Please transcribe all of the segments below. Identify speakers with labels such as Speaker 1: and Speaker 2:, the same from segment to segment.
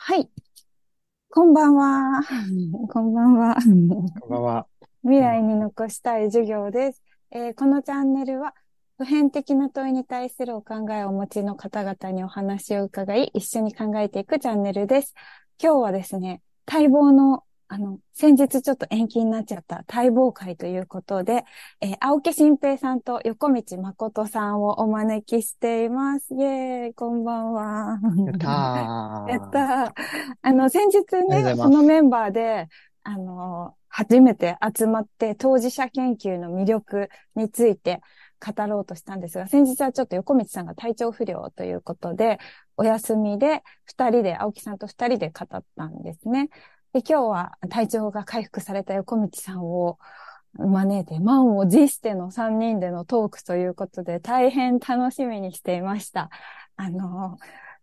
Speaker 1: はい。こんばんは。こんばんは。
Speaker 2: こんばんは。
Speaker 1: 未来に残したい授業です。えー、このチャンネルは、普遍的な問いに対するお考えをお持ちの方々にお話を伺い、一緒に考えていくチャンネルです。今日はですね、待望のあの、先日ちょっと延期になっちゃった待望会ということで、えー、青木新平さんと横道誠さんをお招きしています。イェーイ、こんばんは。
Speaker 2: やったー。
Speaker 1: やったー。あの、先日ね、このメンバーで、あの、初めて集まって当事者研究の魅力について語ろうとしたんですが、先日はちょっと横道さんが体調不良ということで、お休みで二人で、青木さんと二人で語ったんですね。で、今日は体調が回復された横道さんを招いて、満を持しての3人でのトークということで、大変楽しみにしていました。あの、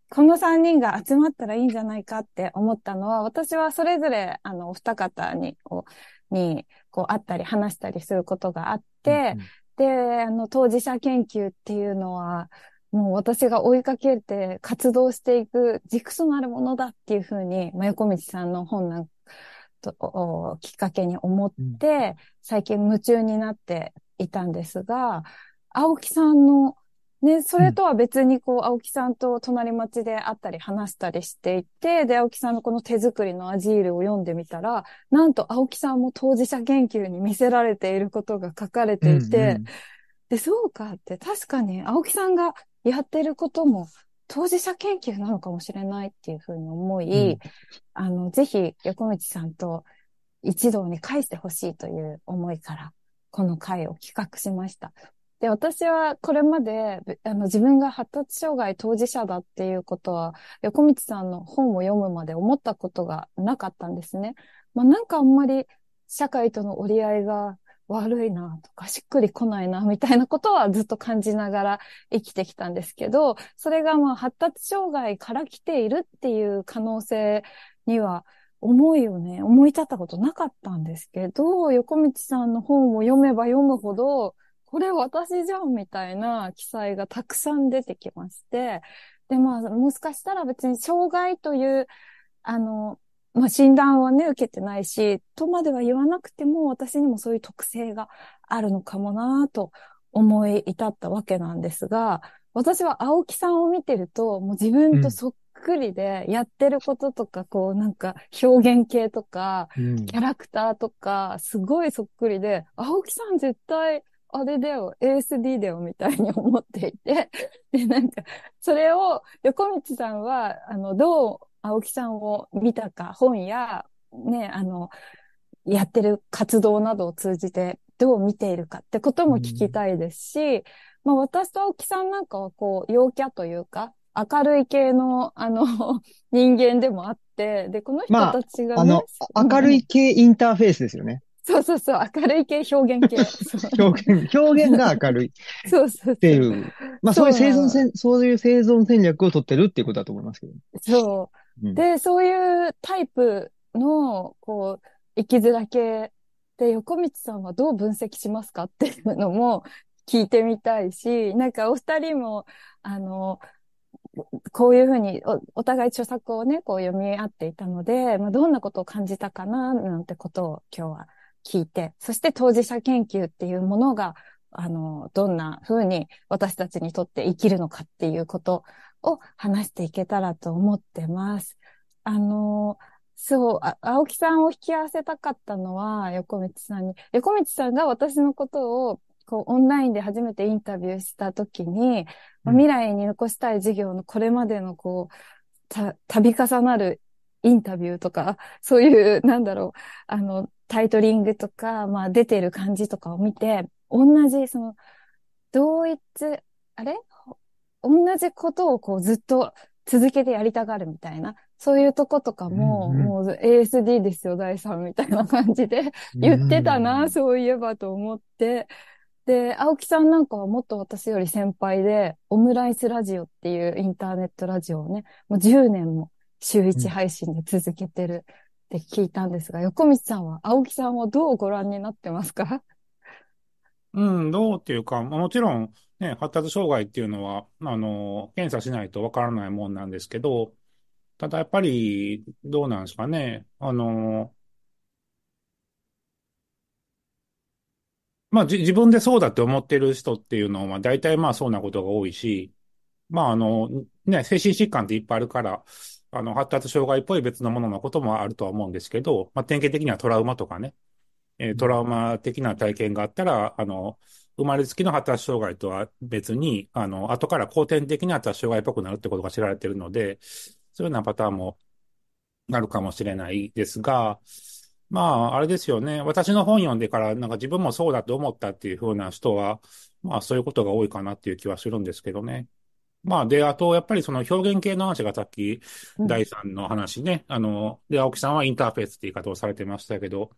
Speaker 1: この3人が集まったらいいんじゃないかって思ったのは、私はそれぞれ、あの、お二方に、に、こう、会ったり話したりすることがあって、うんうん、で、あの、当事者研究っていうのは、もう私が追いかけて活動していく軸となるものだっていうふうに、まあ、横道さんの本なんときっかけに思って、最近夢中になっていたんですが、青木さんのね、それとは別にこう、青木さんと隣町で会ったり話したりしていて、で、青木さんのこの手作りのアジールを読んでみたら、なんと青木さんも当事者研究に見せられていることが書かれていて、うんうん、で、そうかって、確かに青木さんがやってることも当事者研究なのかもしれないっていうふうに思い、うん、あの、ぜひ横道さんと一堂に返してほしいという思いから、この会を企画しました。で、私はこれまで、あの、自分が発達障害当事者だっていうことは、横道さんの本を読むまで思ったことがなかったんですね。まあ、なんかあんまり社会との折り合いが悪いなとか、しっくりこないな、みたいなことはずっと感じながら生きてきたんですけど、それがまあ発達障害から来ているっていう可能性には、思いをね、思い立ったことなかったんですけど、横道さんの本を読めば読むほど、これ私じゃんみたいな記載がたくさん出てきまして、で、まあ、もしかしたら別に障害という、あの、まあ、診断はね、受けてないし、とまでは言わなくても、私にもそういう特性があるのかもなと思い至ったわけなんですが、私は青木さんを見てると、もう自分とそっくりで、やってることとか、こう、なんか、表現系とか、キャラクターとか、すごいそっくりで、青木さん絶対、あれだよ、ASD だよ、みたいに思っていて、で、なんか、それを、横道さんは、あの、どう青木さんを見たか、本や、ね、あの、やってる活動などを通じてどう見ているかってことも聞きたいですし、うん、まあ私と青木さんなんかはこう、陽キャというか、明るい系の、あの、人間でもあって、で、この人たちが、
Speaker 2: ね、まあ、あの、明るい系インターフェースですよね。
Speaker 1: そうそうそう、明るい系表現系。
Speaker 2: 表現、表現が明るい。
Speaker 1: そうそうそう。
Speaker 2: っていう。まあそういう生存戦、そういう生存戦略を取ってるっていうことだと思いますけど。
Speaker 1: そう。で、そういうタイプの、こう、生きづら系で、横道さんはどう分析しますかっていうのも聞いてみたいし、なんかお二人も、あの、こういうふうにお、お互い著作をね、こう読み合っていたので、まあ、どんなことを感じたかな、なんてことを今日は聞いて、そして当事者研究っていうものが、あの、どんなふうに私たちにとって生きるのかっていうことを話していけたらと思ってます。あの、そう、あ青木さんを引き合わせたかったのは、横道さんに。横道さんが私のことを、こう、オンラインで初めてインタビューしたときに、うん、未来に残したい授業のこれまでの、こう、た、度重なるインタビューとか、そういう、なんだろう、あの、タイトリングとか、まあ、出てる感じとかを見て、同じ、その、同一、あれ？同じことをこうずっと続けてやりたがるみたいな、そういうとことかも、うんうん、もう ASD ですよ、第3みたいな感じで言ってたな、うん、そういえばと思って。で、青木さんなんかはもっと私より先輩で、オムライスラジオっていうインターネットラジオをね、もう10年も週1配信で続けてるって聞いたんですが、うん、横道さんは、青木さんはどうご覧になってますか？
Speaker 3: うん、どうっていうか、もちろん、ね、発達障害っていうのは、あの、検査しないとわからないもんなんですけど、ただやっぱり、どうなんですかね。あの、まあ、じ、自分でそうだって思ってる人っていうのは、大体まあそうなことが多いし、まああの、ね、精神疾患っていっぱいあるから、あの、発達障害っぽい別のもののこともあるとは思うんですけど、まあ典型的にはトラウマとかね、えートラウマ的な体験があったら、あの、生まれつきの発達障害とは別に、あの、後から後天的に発達障害っぽくなるってことが知られているので、そういうようなパターンもあるかもしれないですが、まあ、あれですよね。私の本読んでから、なんか自分もそうだと思ったっていうふうな人は、まあそういうことが多いかなっていう気はするんですけどね。まあ、で、あと、やっぱりその表現系の話がさっき、
Speaker 1: うん
Speaker 3: 第三の話ね。あの、で、青木さんはインターフェースって言い方をされてましたけど、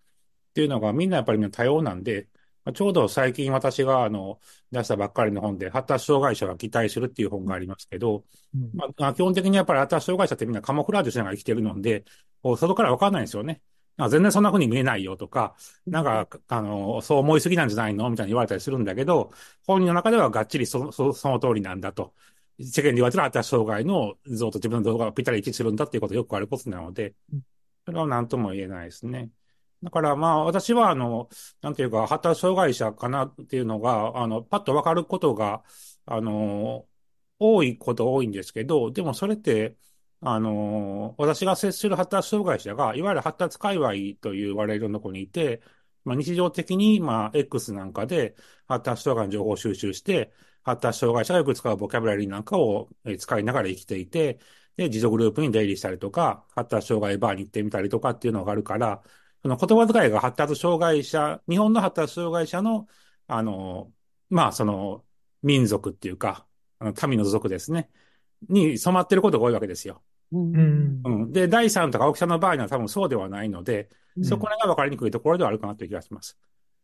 Speaker 3: っていうのがみんなやっぱりね多様なんで、まあちょうど最近私があの出したばっかりの本で、発達障害者が期待するっていう本がありますけど、
Speaker 2: うん
Speaker 3: まあ、基本的にやっぱり発達障害者ってみんなカモフラージュしながら生きてるので、こう外からわかんないんですよね。全然そんな風に見えないよとか、なんか、あの、そう思いすぎなんじゃないのみたいに言われたりするんだけど、本人の中ではがっちりそそその通りなんだと。世間で言われてる発達障害の像と自分の動画がぴったり一致するんだっていうことよくあることなので
Speaker 2: うん、
Speaker 3: それは何とも言えないですね。だからまあ私はあの、なんていうか発達障害者かなっていうのが、あの、パッとわかることが、あの、多いこと多いんですけど、でもそれって、あの、私が接する発達障害者が、いわゆる発達界隈と言われるような子にいて、まあ、日常的に、まあ、X なんかで発達障害の情報を収集して、発達障害者がよく使うボキャブラリーなんかを使いながら生きていて、で、自助グループに出入りしたりとか、発達障害バーに行ってみたりとかっていうのがあるから、その言葉遣いが発達障害者、日本の発達障害者の、あの、まあ、その、民族っていうか、あの民の族ですね、に染まってることが多いわけですよ。
Speaker 1: うん
Speaker 2: うん。
Speaker 3: うん。で、第三とか青木さんの場合には多分そうではないので、
Speaker 1: うん
Speaker 3: そこらが分かりにくいところではあるかなという気がします。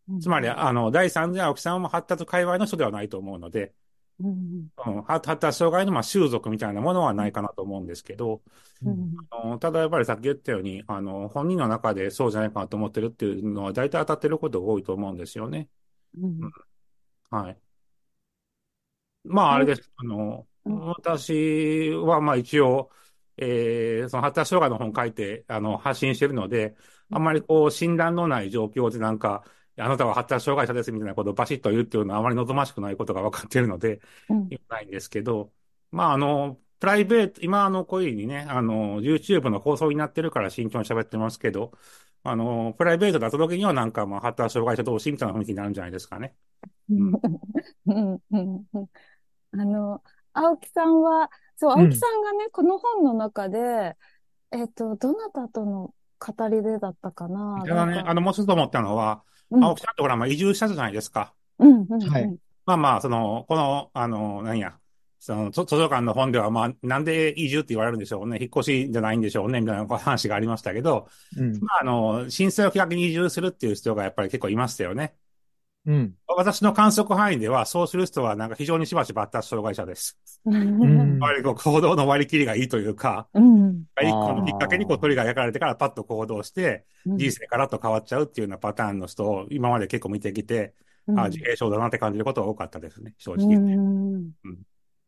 Speaker 1: うん
Speaker 3: つまり、あの、第三で青木さんは発達界隈の人ではないと思うので、
Speaker 1: うん。
Speaker 3: うん、発発達障害のまあ習俗みたいなものはないかなと思うんですけど、
Speaker 1: うん。
Speaker 3: あのただやっぱりさっき言ったように、あの、本人の中でそうじゃないかなと思ってるっていうのは大体当たってることが多いと思うんですよね。
Speaker 1: うん。
Speaker 3: はい。まあ、あれです。あの、
Speaker 1: うん。
Speaker 3: 私はまあ一応、えーその発達障害の本書いて、あの、発信してるので、あんまりこう、診断のない状況でなんか、あなたは発達障害者ですみたいなことをバシッと言うっていうのはあまり望ましくないことが分かっているので、
Speaker 1: うん。
Speaker 3: 言わないんですけど、まあ、あの、プライベート、今、あの、こういうふうにね、あの、YouTube の放送になってるから慎重に喋ってますけど、あの、プライベートだった時にはなんか、まあ、発達障害者同士みたいな雰囲気になるんじゃないですかね。
Speaker 1: うん。うん。うん。うんあの、青木さんは、そう、
Speaker 2: うん。
Speaker 1: 青木さんがね、この本の中で、えっと、どなたとの語りでだったかな
Speaker 3: ただね、あの、もう一つ思ったのは、
Speaker 1: うん
Speaker 3: 青木さんってほら、まあ、移住したじゃないですか。
Speaker 1: うんうんうん
Speaker 2: はい
Speaker 3: まあまあ、その、この、あの、何や、その、図図書館の本では、まあ、なんで移住って言われるんでしょうね。引っ越しじゃないんでしょうね、みたいな話がありましたけど、
Speaker 2: うん。
Speaker 3: まあ、あの、申請をきっかけに移住するっていう人がやっぱり結構いましたよね。
Speaker 2: うん。
Speaker 3: 私の観測範囲では、そうする人はなんか非常にしばしば発達障害者です。
Speaker 1: うん
Speaker 3: 行動の割り切りがいいというか、
Speaker 1: うん
Speaker 3: 一個のきっかけにこう鳥が焼かれてからパッと行動して、
Speaker 1: うん
Speaker 3: 人生からと変わっちゃうっていうようなパターンの人を今まで結構見てきて、
Speaker 1: うん
Speaker 3: あ、自閉症だなって感じることが多かったですね、正
Speaker 1: う
Speaker 3: 直。
Speaker 1: ん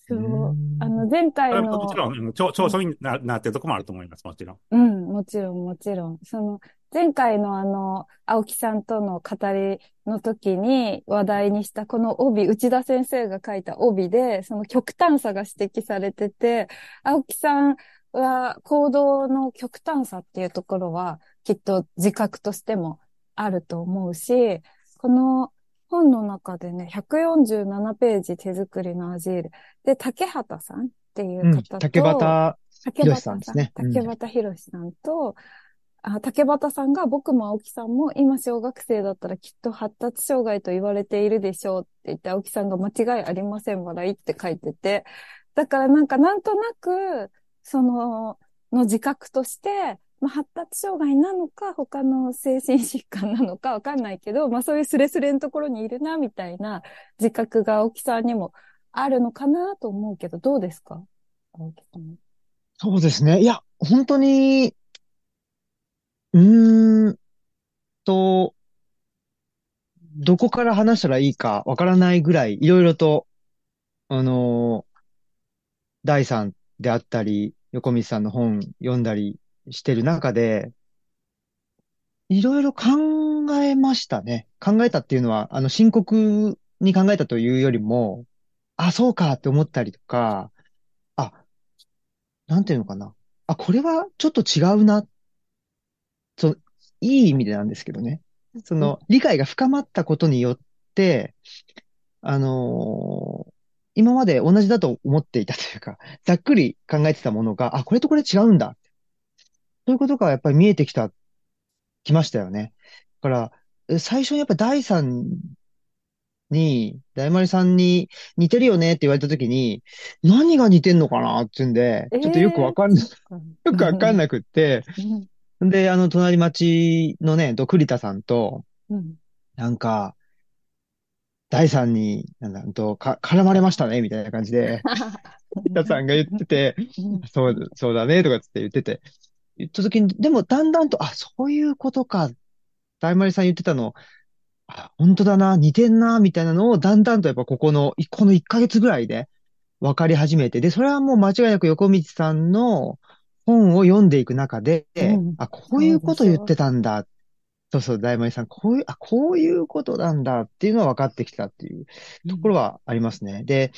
Speaker 1: そうう。
Speaker 2: ん
Speaker 1: あの、前回の、
Speaker 3: ももちろん、うん長長所にななってるところもあると思います、もちろん。
Speaker 1: うん、もちろん、もちろん。その、前回のあの、青木さんとの語りの時に話題にしたこの帯、内田先生が書いた帯で、その極端さが指摘されてて、青木さんは行動の極端さっていうところは、きっと自覚としてもあると思うし、この本の中でね、147ページ手作りのアジール。で、竹畑さんっていう
Speaker 2: うん。
Speaker 1: 方と、
Speaker 2: 竹畑、
Speaker 1: 竹
Speaker 2: 博さんですねうん
Speaker 1: 竹畑博さんと、あ竹畑さんが僕も青木さんも今小学生だったらきっと発達障害と言われているでしょうって言って青木さんが間違いありません笑いって書いてて、だからなんかなんとなく、その、の自覚として、まあ、発達障害なのか、他の精神疾患なのかわかんないけど、まあそういうスレスレのところにいるな、みたいな自覚が青木さんにもあるのかなと思うけど、どうですか？青木さん。
Speaker 2: そうですね。いや、本当に、うーんと、どこから話したらいいかわからないぐらい、いろいろと、あのー第三であったり、横道さんの本読んだりしてる中で、いろいろ考えましたね。考えたっていうのは、あの、深刻に考えたというよりも、あ、そうかって思ったりとか、あ、なんていうのかな。あ、これはちょっと違うな。そう、いい意味でなんですけどね。その、理解が深まったことによって、あのー今まで同じだと思っていたというか、ざっくり考えてたものが、あ、これとこれ違うんだ。そういうことがやっぱり見えてきた、きましたよね。だから、最初にやっぱ第三に、大丸さんに似てるよねって言われたときに、何が似てんのかなって言うんで、ちょっとよくわかんない、よくわかんなくって、で、あの、隣町のね、ドクリタさんと、なんか、第三に、なんだ、と、か、絡まれましたね、みたいな感じで、タさんが言ってて、そう、そうだね、とかつって言ってて、言った時に、でもだんだんと、あ、そういうことか、大丸さん言ってたの、あ、本当だな、似てんな、みたいなのを、だんだんとやっぱここの、この1ヶ月ぐらいで分かり始めて、で、それはもう間違いなく横道さんの本を読んでいく中で、うん、あ、こういうこと言ってたんだ。そうそう、大丸さん、こういう、あ、こういうことなんだっていうのは分かってきたっていうところはありますね。うん、で、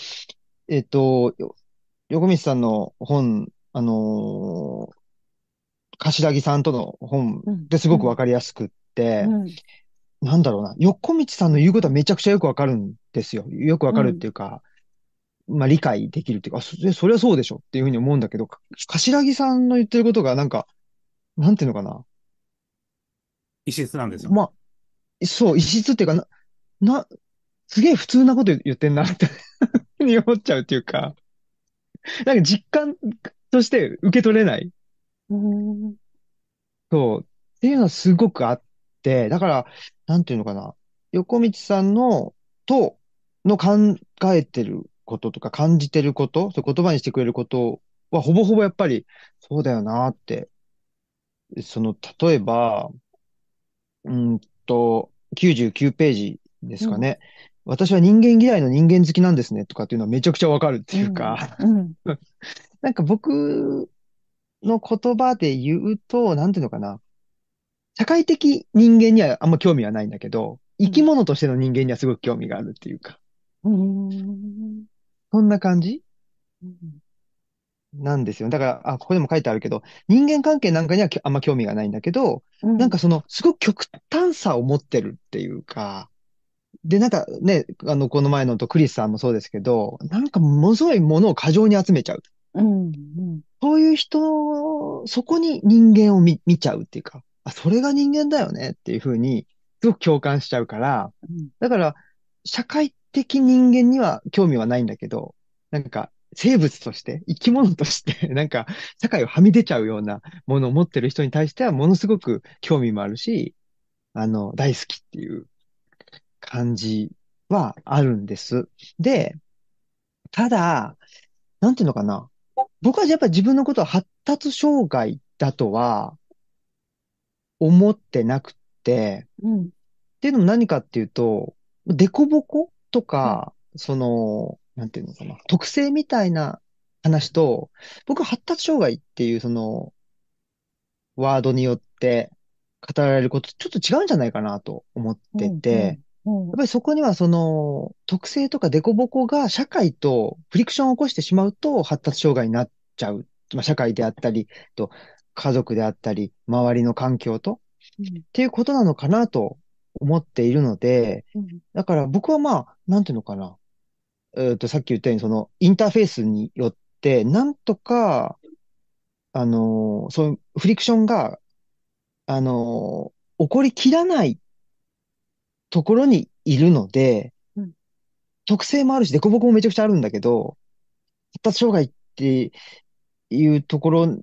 Speaker 2: えっと、横道さんの本、あのー、柏木さんとの本ですごく分かりやすくって、うん、なんだろうな、横道さんの言うことはめちゃくちゃよくわかるんですよ。よくわかるっていうか、うん、まあ理解できるっていうか、そそれはそうでしょっていうふうに思うんだけど、柏木さんの言ってることがなんか、なんていうのかな。
Speaker 3: 異質なんですよ。
Speaker 2: まあ、そう、異質っていうか、な、な、すげえ普通なこと言ってんなってに思っちゃうっていうか、なんか実感として受け取れない。うん、そう。っていうのはすごくあって、だから、なんていうのかな。横道さんの、と、の考えてることとか感じてること、そう言葉にしてくれることはほぼほぼやっぱりそうだよなって。その、例えば、うんと、99ページですかね。うん、私は人間嫌いの人間好きなんですねとかっていうのはめちゃくちゃわかるっていうか、うんうん、なんか僕の言葉で言うと、なんていうのかな。社会的人間にはあんま興味はないんだけど、生き物としての人間にはすごく興味があるっていうか。うん、そんな感じ、うん、なんですよ。だから、あ、ここでも書いてあるけど、人間関係なんかにはあんま興味がないんだけど、うん、なんかその、すごく極端さを持ってるっていうか、で、なんかね、あの、この前のとクリスさんもそうですけど、なんかものすごいものを過剰に集めちゃう。うんうん、そういう人、そこに人間を見見ちゃうっていうか、あ、それが人間だよねっていうふうに、すごく共感しちゃうから、だから、社会的人間には興味はないんだけど、なんか、生物として、生き物として なんか、社会をはみ出ちゃうようなものを持ってる人に対しては、ものすごく興味もあるし、あの、大好きっていう感じはあるんです。で、ただ、なんていうのかな。僕はやっぱり自分のことは発達障害だとは思ってなくて、うん、っていうのも何かっていうと、デコボコとか、うん、その、なんていうのかな、特性みたいな話と、僕は発達障害っていうその、ワードによって語られることちょっと違うんじゃないかなと思ってて、やっぱりそこにはその特性とかデコボコが社会とフリクションを起こしてしまうと発達障害になっちゃう。まあ、社会であったり、と家族であったり、周りの環境と、うん、っていうことなのかなと思っているので、うん、だから僕はまあ、なんていうのかな。えっ、ー、と、さっき言ったように、そのインターフェースによって、なんとか、あのー、そういうフリクションが、あのー、起こりきらないところにいるので、うん、特性もあるし、凸凹もめちゃくちゃあるんだけど、発達障害っていうところ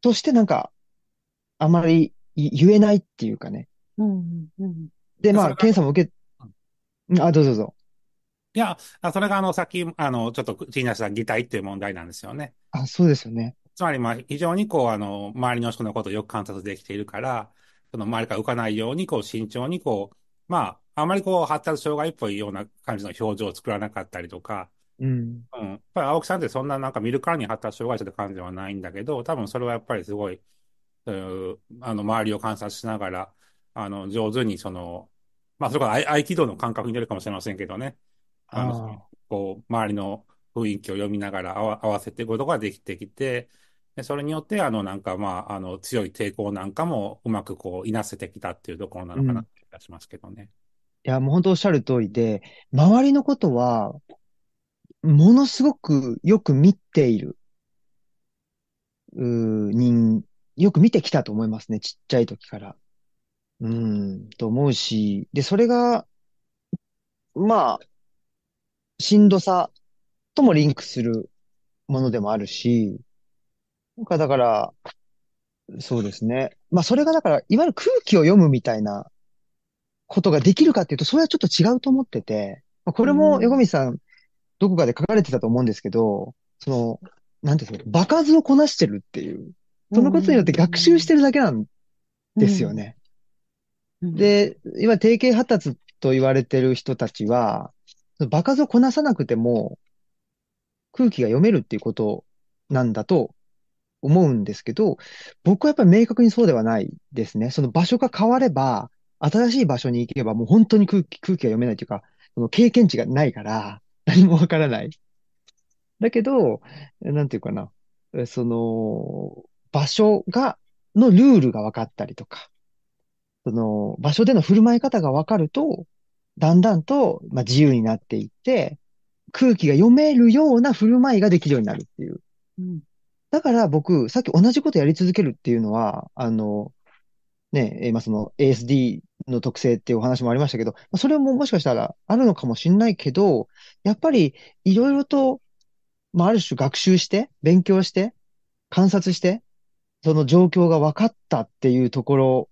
Speaker 2: としてなんか、あまり言えないっていうかね。うんうん、で、まあ、検査も受け、あ、どうぞどうぞ。
Speaker 3: いや、それがあの、さっき、あの、ちょっと気になった擬態っていう問題なんですよね。
Speaker 2: あ、そうですよね。
Speaker 3: つまり、まあ、非常にこう、あの、周りの人のことをよく観察できているから、その周りから浮かないように、こう、慎重に、こう、まあ、あまりこう、発達障害っぽいような感じの表情を作らなかったりとか、
Speaker 2: うん。
Speaker 3: うん。やっぱり青木さんってそんななんか見るからに発達障害者って感じではないんだけど、多分それはやっぱりすごい、うーあの、周りを観察しながら、あの、上手にその、まあ、それから合合気道の感覚に出るかもしれませんけどね。あの、
Speaker 2: あ
Speaker 3: こう、周りの雰囲気を読みながら合わ合わせていくことができてきて、で、それによって、あの、なんか、まあ、あの、強い抵抗なんかもうまくこう、いなせてきたっていうところなのかなって気がしますけどね。
Speaker 2: いや、もう本当おっしゃる通りで、周りのことは、ものすごくよく見ている、うー人、よく見てきたと思いますね。ちっちゃい時から。うーん、と思うし、で、それが、まあ、しんどさともリンクするものでもあるし、なんかだから、そうですね。まあ、それがだから、いわゆる空気を読むみたいなことができるかっていうと、それはちょっと違うと思ってて、まあこれも
Speaker 1: うん
Speaker 2: 横道さん、どこかで書かれてたと思うんですけど、その、なんていうんですか、場数をこなしてるっていう、そのことによって学習してるだけなんですよね。で、今、定型発達と言われてる人たちは、場数をこなさなくても、空気が読めるっていうことなんだと思うんですけど、僕はやっぱり明確にそうではないですね。その場所が変われば、新しい場所に行けばもう本当に空気、空気が読めないというか、その経験値がないから、何もわからない。だけど、なんていうかな、その、場所が、のルールが分かったりとか、その、場所での振る舞い方が分かると、だんだんと、まあ、自由になっていって、空気が読めるような振る舞いができるようになるっていう。
Speaker 1: うん
Speaker 2: だから僕、さっき同じことやり続けるっていうのは、あの、ね、えーまあ、その ASD の特性っていうお話もありましたけど、まあそれももしかしたらあるのかもしれないけど、やっぱりいろいろと、まあ、ある種学習して、勉強して、観察して、その状況が分かったっていうところ、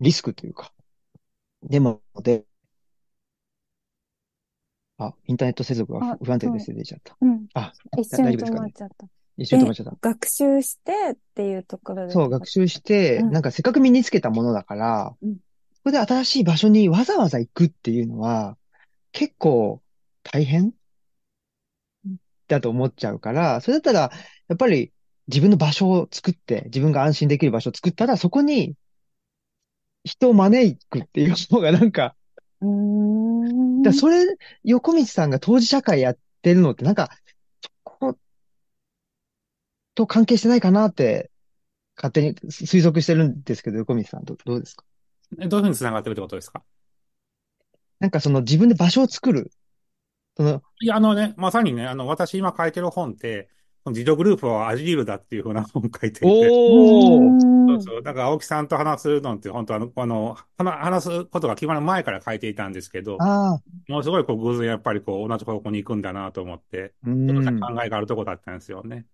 Speaker 2: リスクというか、でも、で、あ、インターネット接続が
Speaker 1: あ
Speaker 2: 不安定ですって出ちゃった。
Speaker 1: うん。
Speaker 2: あ、
Speaker 1: 一
Speaker 2: 大
Speaker 1: 瞬止まっちゃった。
Speaker 2: 一瞬止まっちゃった。
Speaker 1: 学習してっていうところで。
Speaker 2: そう、学習して、
Speaker 1: うん
Speaker 2: なんかせっかく身につけたものだから、
Speaker 1: うん
Speaker 2: そこで新しい場所にわざわざ行くっていうのは、結構大変
Speaker 1: うん
Speaker 2: だと思っちゃうから、それだったら、やっぱり自分の場所を作って、自分が安心できる場所を作ったら、そこに人を招くっていう方がなんか、
Speaker 1: うーん。
Speaker 2: だそれ、横道さんが当事社会やってるのってなんか、そこと関係してないかなって、勝手に推測してるんですけど、横道さんどどうですか？
Speaker 3: えどういうふうに繋がってるってことですか？
Speaker 2: なんかその自分で場所を作る。その、
Speaker 3: いや、あのね、まさにね、あの、私今書いてる本って、自助グループはアジールだっていうふうな本を書いていて、
Speaker 2: おー
Speaker 3: そうそう。だから青木さんと話すのって本当あの、あの、話話すことが決まる前から書いていたんですけど、もうすごいこう偶然やっぱりこう同じ方向に行くんだなと思って、
Speaker 2: う
Speaker 3: ちょっと
Speaker 2: ん。
Speaker 3: 考えがあるとこだったんですよね。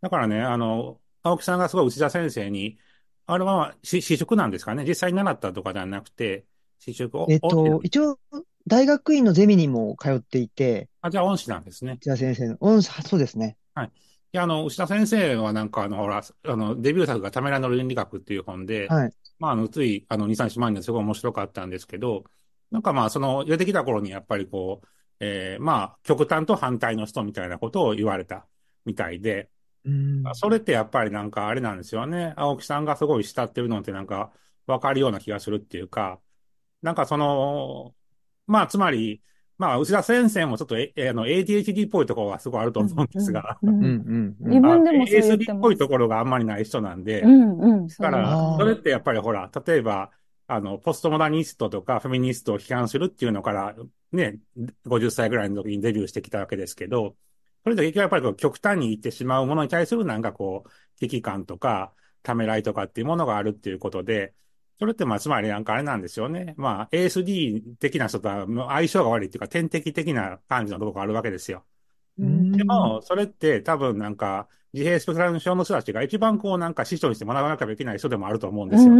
Speaker 3: だからね、あの、青木さんがすごい内田先生に、あれはし私塾なんですかね？実際に習ったとかじゃなくて、私塾を、
Speaker 2: えっと、一応、大学院のゼミにも通っていて、
Speaker 3: あ、じゃあ恩師なんですね。
Speaker 2: 内田先生の、うん、そうですね。
Speaker 3: いや、あの、牛田先生はなんか、あの、ほら、あの、デビュー作がためらいの倫理学っていう本で、
Speaker 2: はい。
Speaker 3: まあ、あの、つい、あの、2、3、4万年すごい面白かったんですけど、なんかまあ、その、出てきた頃にやっぱりこう、えーまあ、極端と反対の人みたいなことを言われたみたいで、
Speaker 2: うん。
Speaker 3: それってやっぱりなんかあれなんですよね。青木さんがすごい慕ってるのってなんかわかるような気がするっていうか、なんかその、まあ、つまり、まあ、内田先生もちょっとえ、えあの、ADHD っぽいところはすごいあると思うんですが、
Speaker 1: うん
Speaker 2: うん、
Speaker 1: うん。
Speaker 2: うん、
Speaker 1: 自
Speaker 2: うん。
Speaker 1: 分でもそう言
Speaker 3: ASD っぽいところがあんまりない人なんで、
Speaker 1: うんうん。
Speaker 3: だからそれってやっぱりほら、例えば、あの、ポストモダニストとかフェミニストを批判するっていうのから、ね、50歳ぐらいの時にデビューしてきたわけですけど、それで結局やっぱりこう極端に行ってしまうものに対するなんかこう、危機感とか、ためらいとかっていうものがあるっていうことで、それってまあつまりなんかあれなんですよね。まあ ASD 的な人とは相性が悪いっていうか天敵的な感じのところがあるわけですよ。
Speaker 1: うん
Speaker 3: でも、それって多分なんか、自閉スペクトラム症の人たちが一番こうなんか師匠にして学ばなきゃいけない人でもあると思うんですよ。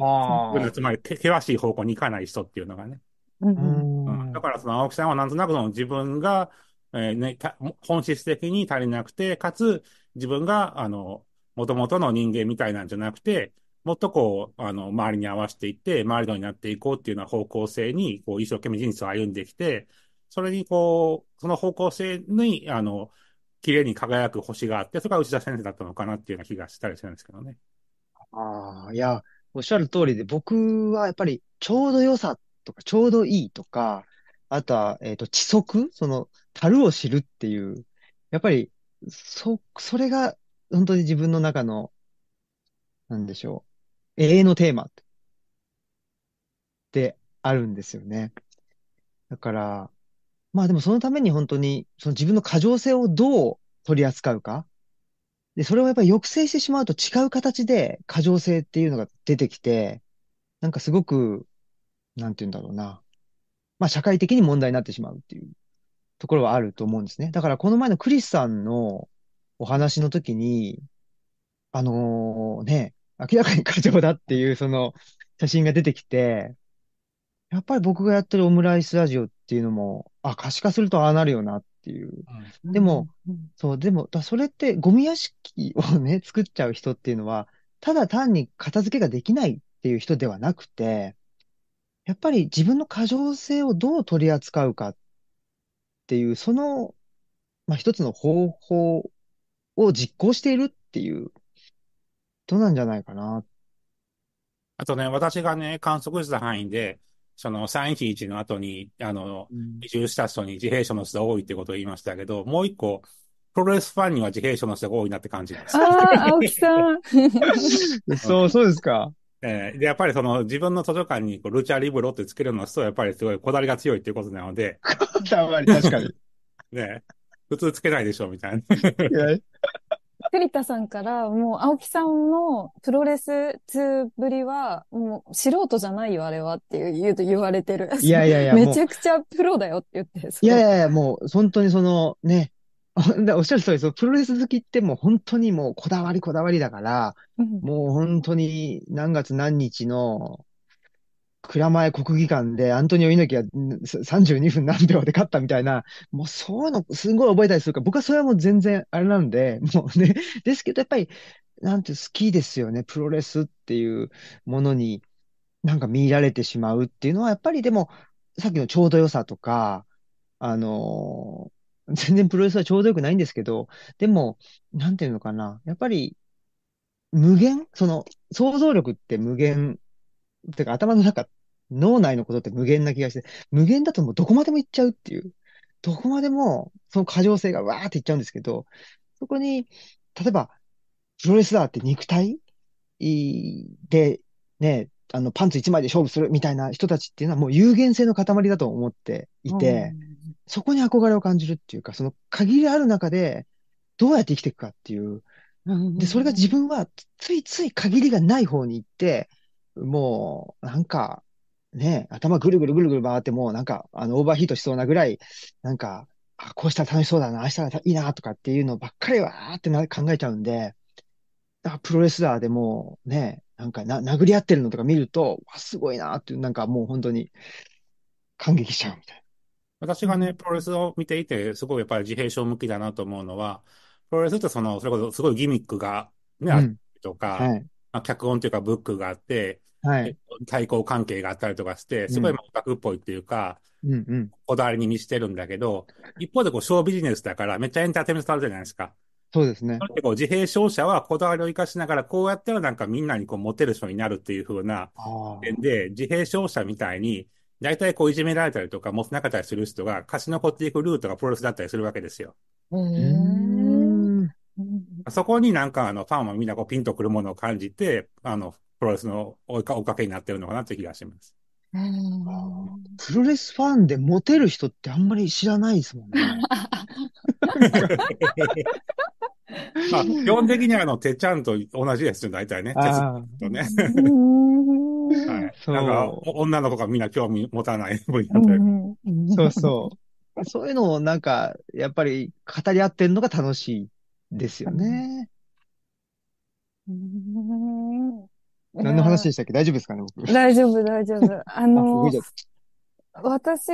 Speaker 2: ああ。
Speaker 3: つまり、け険しい方向に行かない人っていうのがね。
Speaker 1: うん
Speaker 3: だから、その青木さんはなんとなくその自分が、えーね、た本質的に足りなくて、かつ自分が、あの、元々の人間みたいなんじゃなくて、もっとこう、あの、周りに合わせていって、周りのになっていこうっていうような方向性に、こう、一生懸命人生を歩んできて、それにこう、その方向性に、あの、綺麗に輝く星があって、それが内田先生だったのかなっていうような気がしたりするんですけどね。
Speaker 2: ああ、いや、おっしゃる通りで、僕はやっぱりちょうど良さとか、ちょうどいいとか、あとは、えっと、知足その、樽を知るっていう、やっぱり、そ、それが、本当に自分の中の、なんでしょう、永遠のテーマってあるんですよね。だから、まあでもそのために本当に、その自分の過剰性をどう取り扱うか。で、それをやっぱり抑制してしまうと違う形で過剰性っていうのが出てきて、なんかすごく、なんて言うんだろうな。まあ社会的に問題になってしまうっていうところはあると思うんですね。だからこの前のクリスさんのお話の時に、あのー、ね、明らかに過剰だっていうその写真が出てきて、やっぱり僕がやってるオムライスラジオっていうのも、あ、可視化するとああなるよなっていう。うん、でも、うん、そう、でも、それってゴミ屋敷をね、作っちゃう人っていうのは、ただ単に片付けができないっていう人ではなくて、やっぱり自分の過剰性をどう取り扱うかっていう、その、まあ、一つの方法を実行しているっていうことなんじゃないかな。
Speaker 3: あとね、私がね、観測した範囲で、その311の後に、あの、移住した人に自閉症の人が多いってことを言いましたけど、もう一個、プロレスファンには自閉症の人が多いなって感じです。
Speaker 1: ああ、青木さん。
Speaker 2: そう、そうですか。
Speaker 3: えー、で、やっぱりその自分の図書館にこうルチャリブロってつけるのと、やっぱりすごいこだわりが強いっていうことなので。
Speaker 2: こだわり、確かに。
Speaker 3: ね普通つけないでしょ、みたいな。
Speaker 1: 栗田さんから、もう、青木さんのプロレス通ぶりは、もう、素人じゃないよ、あれはっていう、言われてる。
Speaker 2: いやいやいや。
Speaker 1: めちゃくちゃプロだよって言って。
Speaker 2: いやいやいや、もう、本当にその、ね、おっしゃる通りです。プロレス好きってもう本当にもうこだわりこだわりだから、うん、もう本当に何月何日の蔵前国技館でアントニオ猪木が32分何秒で勝ったみたいな、もうそういうのすごい覚えたりするから、僕はそれはもう全然あれなんで、もうね、ですけどやっぱり、なんて好きですよね。プロレスっていうものになんか見られてしまうっていうのは、やっぱりでも、さっきのちょうど良さとか、あのー、全然プロレスはちょうど良くないんですけど、でも、なんていうのかな。やっぱり、無限その、想像力って無限てか頭の中、脳内のことって無限な気がして、無限だともうどこまでも行っちゃうっていう。どこまでも、その過剰性がわーっていっちゃうんですけど、そこに、例えば、プロレスラーって肉体で、ね、あの、パンツ一枚で勝負するみたいな人たちっていうのはもう有限性の塊だと思っていて、そこに憧れを感じるっていうか、その限りある中で、どうやって生きていくかっていう。で、それが自分はついつい限りがない方に行って、もう、なんか、ね、頭ぐるぐるぐるぐる回っても、なんか、あの、オーバーヒートしそうなぐらい、なんか、あ、こうしたら楽しそうだな、ああしたらいいな、とかっていうのばっかりわーってな考えちゃうんで、だプロレスラーでも、ね、なんかな、殴り合ってるのとか見ると、わ、すごいなっていう、なんかもう本当に感激しちゃうみたいな。
Speaker 3: 私がね、プロレスを見ていて、すごいやっぱり自閉症向きだなと思うのは、プロレスってその、それこそすごいギミックがね、あったりとか、はい、まあ、脚本というかブックがあって、はい。対抗関係があったりとかして、すごいオタクっぽいっていうか、うんうん、こだわりに満ちてるんだけど、一方でこう、ショービジネスだから、めっちゃエンターテイメントされるじゃないですか。
Speaker 2: そうですね。
Speaker 3: こう自閉症者はこだわりを生かしながら、こうやったらなんかみんなにこうモテる人になるっていう風な点で、自閉症者みたいに、大体こういじめられたりとか、モテなかったりする人が勝ち残っていくルートがプロレスだったりするわけですよ。そこになんかあの、ファンはみんなこうピンとくるものを感じて、あの、プロレスの追いかけになってるのかなという気がします。
Speaker 2: プロレスファンでモテる人ってあんまり知らないですもんね。
Speaker 3: まあ、基本的にはあの、てっちゃんと同じですよ、大体ね。とね。はい。なんか、女の子がみんな興味持たない分野
Speaker 2: で。そうそう。そういうのをなんか、やっぱり語り合ってんのが楽しいですよね。何の話でしたっけ？大丈夫ですかね僕。
Speaker 1: 大丈夫、大丈夫。あの、私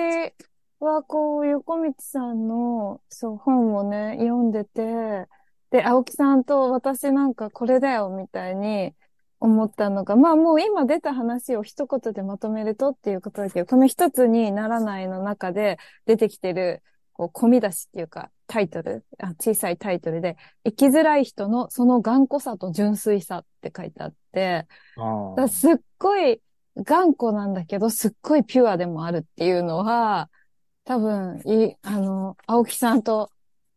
Speaker 1: はこう、横道さんの、そう、本をね、読んでて、で、青木さんと私なんかこれだよ、みたいに、思ったのが、まあもう今出た話を一言でまとめるとっていうことだけど、この一つにならないの中で出てきてる、こう、込み出しっていうか、タイトルあ、小さいタイトルで、生きづらい人のその頑固さと純粋さって書いてあって、
Speaker 2: あ
Speaker 1: すっごい頑固なんだけど、すっごいピュアでもあるっていうのは、多分、い、あの、青木さんと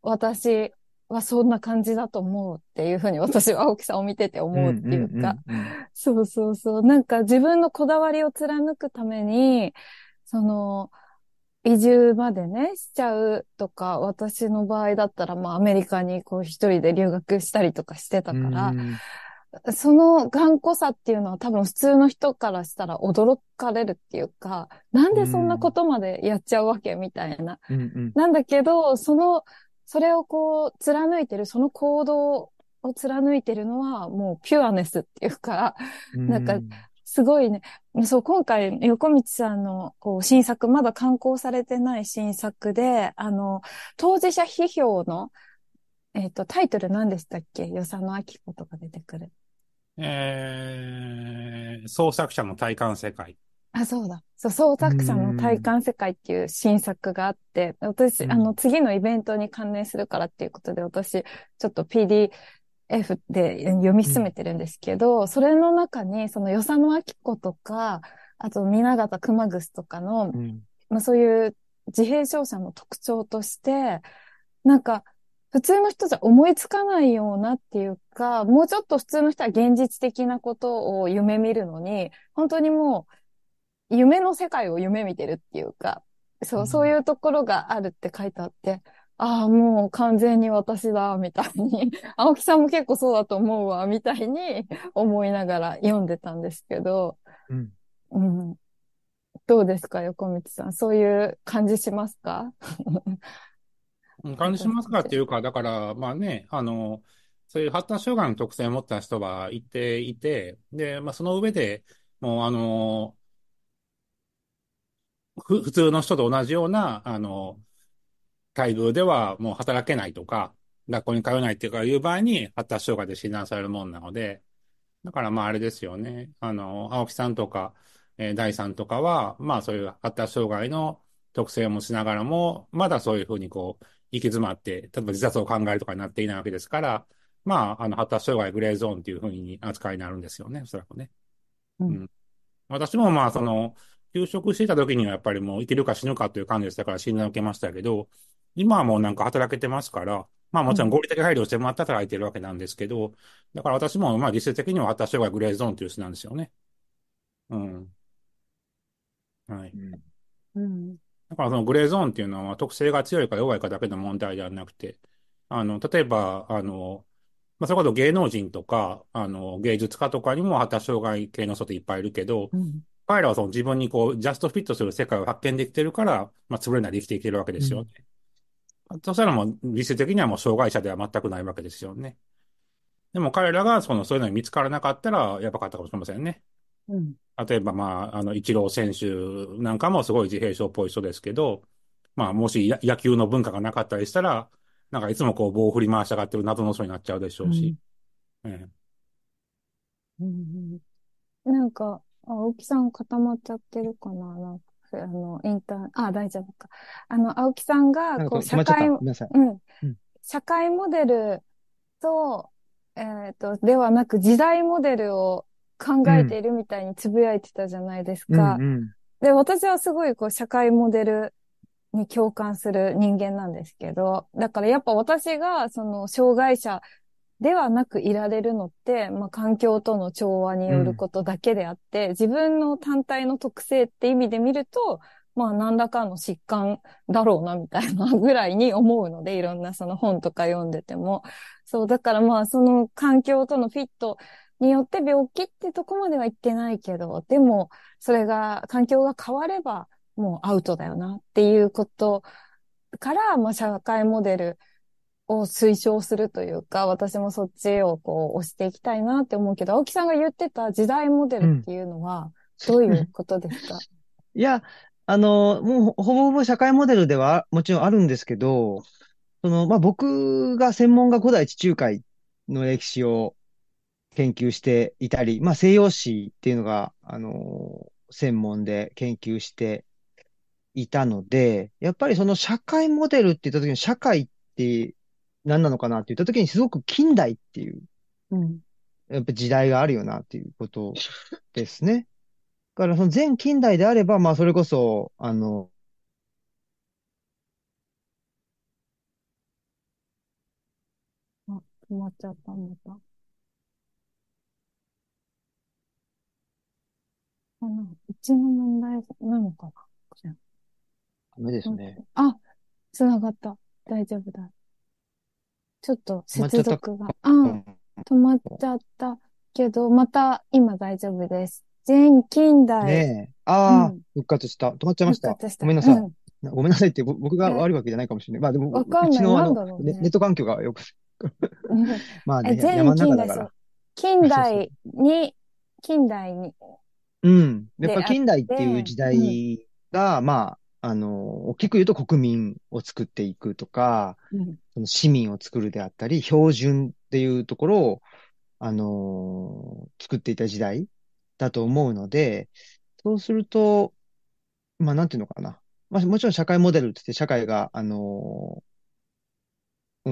Speaker 1: 私はそんな感じだと思うっていうふうに私は青木さんを見てて思うっていうか、そうそうそう。なんか自分のこだわりを貫くために、その、移住までね、しちゃうとか、私の場合だったら、まあアメリカにこう一人で留学したりとかしてたから、その頑固さっていうのは多分普通の人からしたら驚かれるっていうか、なんでそんなことまでやっちゃうわけみたいな。なんだけど、そのそれをこう、貫いてる、その行動を貫いてるのは、もうピュアネスっていうか、なんか、すごいね、そう、今回、横道さんの、こう、新作、まだ刊行されてない新作で、あの、当事者批評の、えっ、ー、と、タイトル何でしたっけ？与謝野明子とか出てくる。
Speaker 3: えー、創作者の体感世界。
Speaker 1: あ、そうだ。そう、創作者の体感世界っていう新作があって、私、あの、次のイベントに関連するからっていうことで、私、ちょっと PDF で読み進めてるんですけど、うん、それの中に、その、与謝野明子とか、あと、皆形熊楠とかの、うん、まあ、そういう自閉症者の特徴として、なんか、普通の人じゃ思いつかないようなっていうか、もうちょっと普通の人は現実的なことを夢見るのに、本当にもう、夢の世界を夢見てるっていうか、そう、そういうところがあるって書いてあって、ああ、もう完全に私だ、みたいに、青木さんも結構そうだと思うわ、みたいに思いながら読んでたんですけど、
Speaker 2: うん。
Speaker 1: うん、どうですか、横道さん？そういう感じしますか？
Speaker 3: 感じしますかっていうか、だから、まあね、あの、そういう発達障害の特性を持った人はいていて、で、まあその上で、もうあの、ふ、普通の人と同じような、あの、待遇ではもう働けないとか、学校に通えないっていうかいう場合に発達障害で診断されるもんなので、だからまああれですよね。あの、青木さんとか、えー、大さんとかは、まあそういう発達障害の特性を持ちながらも、まだそういうふうにこう、行き詰まって、例えば自殺を考えるとかになっていないわけですから、まあ、あの、発達障害グレーゾーンっていうふうに扱いになるんですよね、おそらくね。うん。うん、私もまあ、その、休職していた時にはやっぱりもう生きるか死ぬかという感じでしたから診断を受けましたけど、今はもうなんか働けてますから、まあもちろん合理的配慮をしてもらって働いてるわけなんですけど、だから私もまあ実質的には発達障害グレーゾーンという人なんですよね。うん。はい。
Speaker 1: うん。
Speaker 3: だからそのグレーゾーンっていうのは特性が強いか弱いかだけの問題ではなくて、あの、例えば、あの、まあ、それこそ芸能人とか、あの、芸術家とかにも発達障害系の人っていっぱいいるけど、
Speaker 1: うん、
Speaker 3: 彼らはその自分にこう、ジャストフィットする世界を発見できてるから、まあ、潰れないで生きていけるわけですよね。うん、そしたらもう、実質的にはもう障害者では全くないわけですよね。でも彼らがその、そういうのに見つからなかったら、やばかったかもしれませんね。
Speaker 1: うん、
Speaker 3: 例えば、まあ、あの、一郎選手なんかもすごい自閉症っぽい人ですけど、まあ、もし野球の文化がなかったりしたら、なんかいつもこう棒を振り回したがってる謎の人になっちゃうでしょうし。
Speaker 1: うん、ええ、うん、なんか、あ、青木さん固まっちゃってるかななんか、あの、インター、あ、大丈夫か。あの、青木さんが、こう、社会、うん、社会モデルと、えっ、ー、と、ではなく時代モデルを考えているみたいにつぶやいてたじゃないですか。
Speaker 2: うんうん、
Speaker 1: で、私はすごい、こう、社会モデルに共感する人間なんですけど、だからやっぱ私が、その、障害者ではなくいられるのって、まあ、環境との調和によることだけであって、うん、自分の単体の特性って意味で見ると、まあ、何らかの疾患だろうな、みたいなぐらいに思うので、いろんなその本とか読んでても。そう、だからまあ、その環境とのフィットによって病気ってとこまでは言ってないけど、でも、それが、環境が変われば、もうアウトだよなっていうことから、まあ、社会モデル、を推奨するというか、私もそっちをこう押していきたいなって思うけど、青木さんが言ってた時代モデルっていうのは、どういうことですか、
Speaker 2: うん、いや、あの、もうほぼほぼ社会モデルではもちろんあるんですけど、その、まあ、僕が専門が古代地中海の歴史を研究していたり、まあ西洋史っていうのが、あの、専門で研究していたので、やっぱりその社会モデルって言った時に社会って何なのかなって言った時にすごく近代っていう、
Speaker 1: うん。
Speaker 2: やっぱ時代があるよなっていうことですね。だからその前近代であれば、まあそれこそ、あの、
Speaker 1: あ、止まっちゃった、また。あの、うちの問題なのかな
Speaker 2: ダメですね。
Speaker 1: あ、つながった。大丈夫だ。ちょっと接続が。あ、止まっちゃったけど、また今大丈夫です。前近代。
Speaker 2: ねえ。ああ、
Speaker 1: うん
Speaker 2: 復活した。止まっちゃいました。
Speaker 1: 復活した
Speaker 2: ごめんなさい。
Speaker 1: うん
Speaker 2: なごめんなさいって、ぼ僕が悪いわけじゃないかもしれない。まあでも、
Speaker 1: わかんないう
Speaker 2: ちのあの
Speaker 1: なんだろうね
Speaker 2: ネネット環境がよく、まあね、
Speaker 1: 前
Speaker 2: 山の
Speaker 1: 近代、そう
Speaker 2: 中だから。。
Speaker 1: 近代に、近代に、
Speaker 2: うん。やっ
Speaker 1: で
Speaker 2: ぱ近代っていう時代が、まあ、あの、大きく言うと国民を作っていくとか、
Speaker 1: うん
Speaker 2: 市民を作るであったり、標準っていうところを、あのー作っていた時代だと思うので、そうすると、まあ、なんていうのかな。まあ、もちろん社会モデルって言って、社会が、あのーう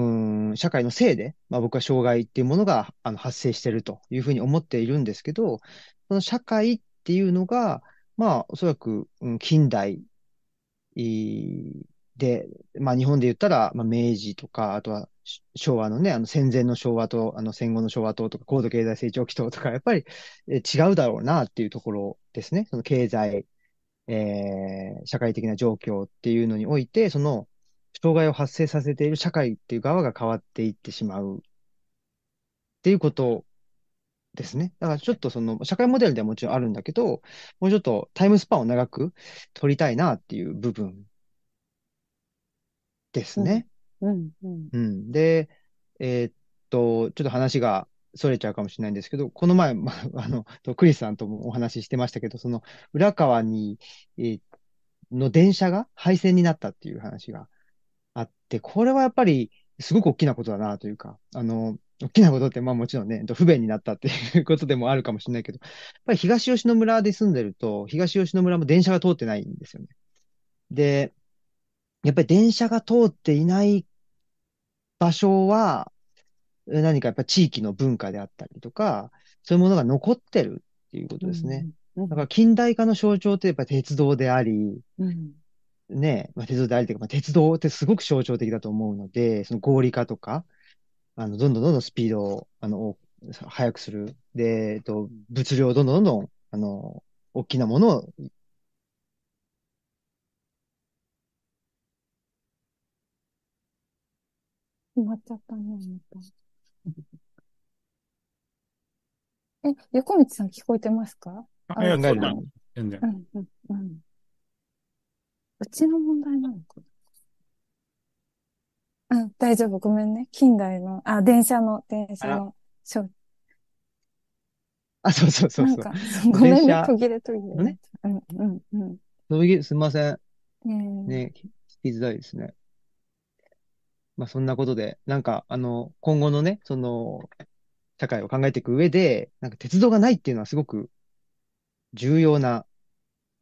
Speaker 2: ーん、社会のせいで、まあ僕は障害っていうものが、あの、発生しているというふうに思っているんですけど、その社会っていうのが、まあ、おそらく、うん、近代、で、まあ日本で言ったら、まあ明治とか、あとは昭和のね、あの戦前の昭和と、あの戦後の昭和ととか、高度経済成長期ととか、やっぱり違うだろうなっていうところですね。その経済、えー、社会的な状況っていうのにおいて、その、障害を発生させている社会っていう側が変わっていってしまうっていうことですね。だからちょっとその、社会モデルではもちろんあるんだけど、もうちょっとタイムスパンを長く取りたいなっていう部分ですね。
Speaker 1: うん、うん。
Speaker 2: うん。で、えーっと、ちょっと話が逸れちゃうかもしれないんですけど、この前、まあ、あの、とクリスさんともお話ししてましたけど、その、浦川に、えーの電車が廃線になったっていう話があって、これはやっぱり、すごく大きなことだなというか、あの、大きなことって、まあもちろんね、不便になったっていうことでもあるかもしれないけど、やっぱり東吉野村で住んでると、東吉野村も電車が通ってないんですよね。で、やっぱり電車が通っていない場所は、え何かやっぱ地域の文化であったりとか、そういうものが残ってるっていうことですね。
Speaker 1: うん。
Speaker 2: だから近代化の象徴ってやっぱり鉄道であり、
Speaker 1: うん。
Speaker 2: ね、まあ、鉄道でありというか、まあ、鉄道ってすごく象徴的だと思うので、その合理化とか、あの、どんどんどんどんスピードを、あの、速くする。で、えっと、物量をどんどんどんどん、あの、大きなものを、
Speaker 1: 止まっちゃったね、また。え、横道さん聞こえてますか？
Speaker 3: あいや、
Speaker 2: 考える
Speaker 3: そんな、全然
Speaker 1: う。ん、うん、うん。うちの問題なのかな？うん、大丈夫、ごめんね。近代の、あ、電車の、電車の、しょ、
Speaker 2: あ、そうそうそうそう。
Speaker 1: なんか、ごめんね途切れ途切れ。
Speaker 2: ね
Speaker 1: うん、うん、うん。
Speaker 2: そういうすみません。
Speaker 1: えー
Speaker 2: ね、聞きづらいですね。まあ、そんなことで、なんか、あの、今後のね、その、社会を考えていく上で、なんか鉄道がないっていうのはすごく重要な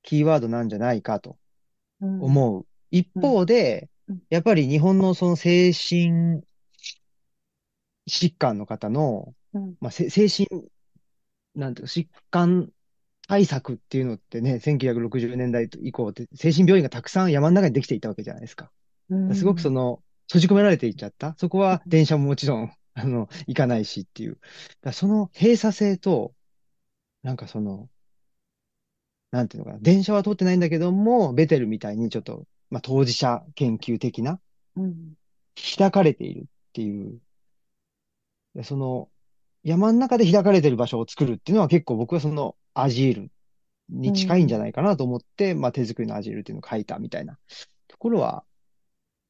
Speaker 2: キーワードなんじゃないかと
Speaker 1: うん
Speaker 2: 思う。一方で
Speaker 1: うん、
Speaker 2: やっぱり日本のその精神疾患の方の、
Speaker 1: うん
Speaker 2: まあ、せ精神、なんていうか、疾患対策っていうのってね、1960年代以降って精神病院がたくさん山の中にできていたわけじゃないですか。
Speaker 1: うん
Speaker 2: すごくその、閉じ込められていっちゃった。そこは電車ももちろん、あの、行かないしっていう。その閉鎖性と、なんかその、なんていうのかな。電車は通ってないんだけども、ベテルみたいにちょっと、まあ、当事者研究的な、
Speaker 1: うん
Speaker 2: 開かれているっていう。でその、山の中で開かれている場所を作るっていうのは結構僕はそのアジールに近いんじゃないかなと思って、まあ手作りのアジールっていうのを書いたみたいなところは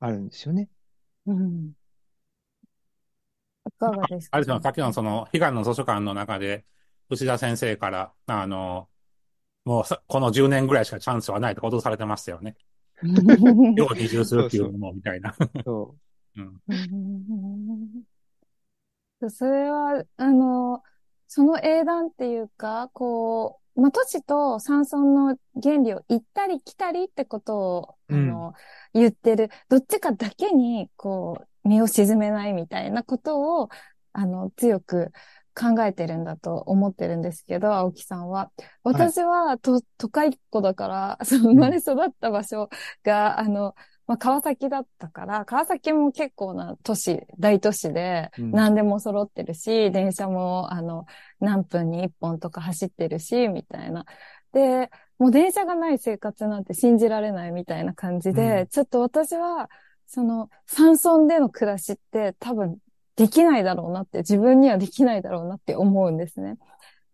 Speaker 2: あるんですよね。
Speaker 1: うん。いかがですか？
Speaker 3: あれですよ、さっきのその、悲願の図書館の中で、内田先生から、あの、もうさ、この10年ぐらいしかチャンスはないと脅されてましたよね。要移住するっていうのも、みたいな。
Speaker 2: そ
Speaker 3: うん。
Speaker 1: うんそれは、あの、その英断っていうか、こう、まあ、都市と山村の原理を行ったり来たりってことを、あの、言ってる、どっちかだけに、こう、身を沈めないみたいなことを、あの、強く考えてるんだと思ってるんですけど、青木さんは。私は、と、都会っ子だから、その生まれ育った場所が、あの、まあ、川崎だったから、川崎も結構な都市、大都市で、何でも揃ってるし、うん、電車も、あの、何分に一本とか走ってるし、みたいな。で、もう電車がない生活なんて信じられないみたいな感じで、うん、ちょっと私は、その、山村での暮らしって多分できないだろうなって、自分にはできないだろうなって思うんですね。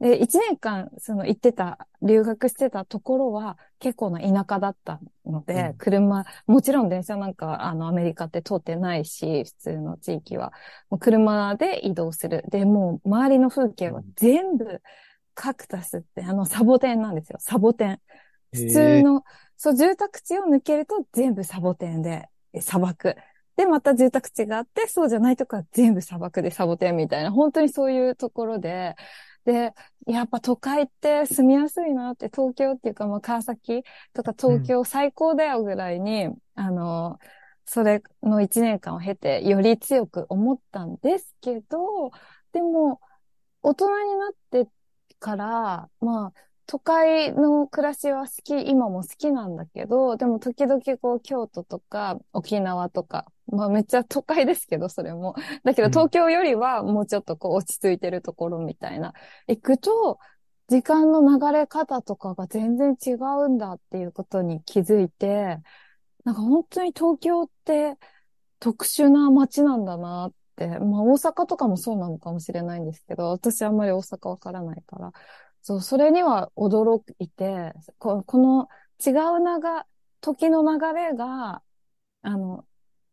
Speaker 1: で、一年間、その行ってた、留学してたところは結構な田舎だったので、うん、車、もちろん電車なんか、あの、アメリカって通ってないし、普通の地域は。もう車で移動する。で、もう周りの風景は全部、カクタスって、あの、サボテンなんですよ。サボテン。普通の、そう、住宅地を抜けると全部サボテンで、砂漠。で、また住宅地があって、そうじゃないとこは全部砂漠でサボテンみたいな、本当にそういうところで、で、やっぱ都会って住みやすいなって、東京っていうか、まあ、川崎とか東京最高だよぐらいに、うん、あの、それの一年間を経て、より強く思ったんですけど、でも、大人になってから、まあ、都会の暮らしは好き、今も好きなんだけど、でも時々こう京都とか沖縄とか、まあめっちゃ都会ですけど、それも。だけど東京よりはもうちょっとこう落ち着いてるところみたいな。行くと、時間の流れ方とかが全然違うんだっていうことに気づいて、なんか本当に東京って特殊な街なんだなって、まあ大阪とかもそうなのかもしれないんですけど、私あんまり大阪わからないから、そう、それには驚いて、ここの違う流、時の流れが、あの、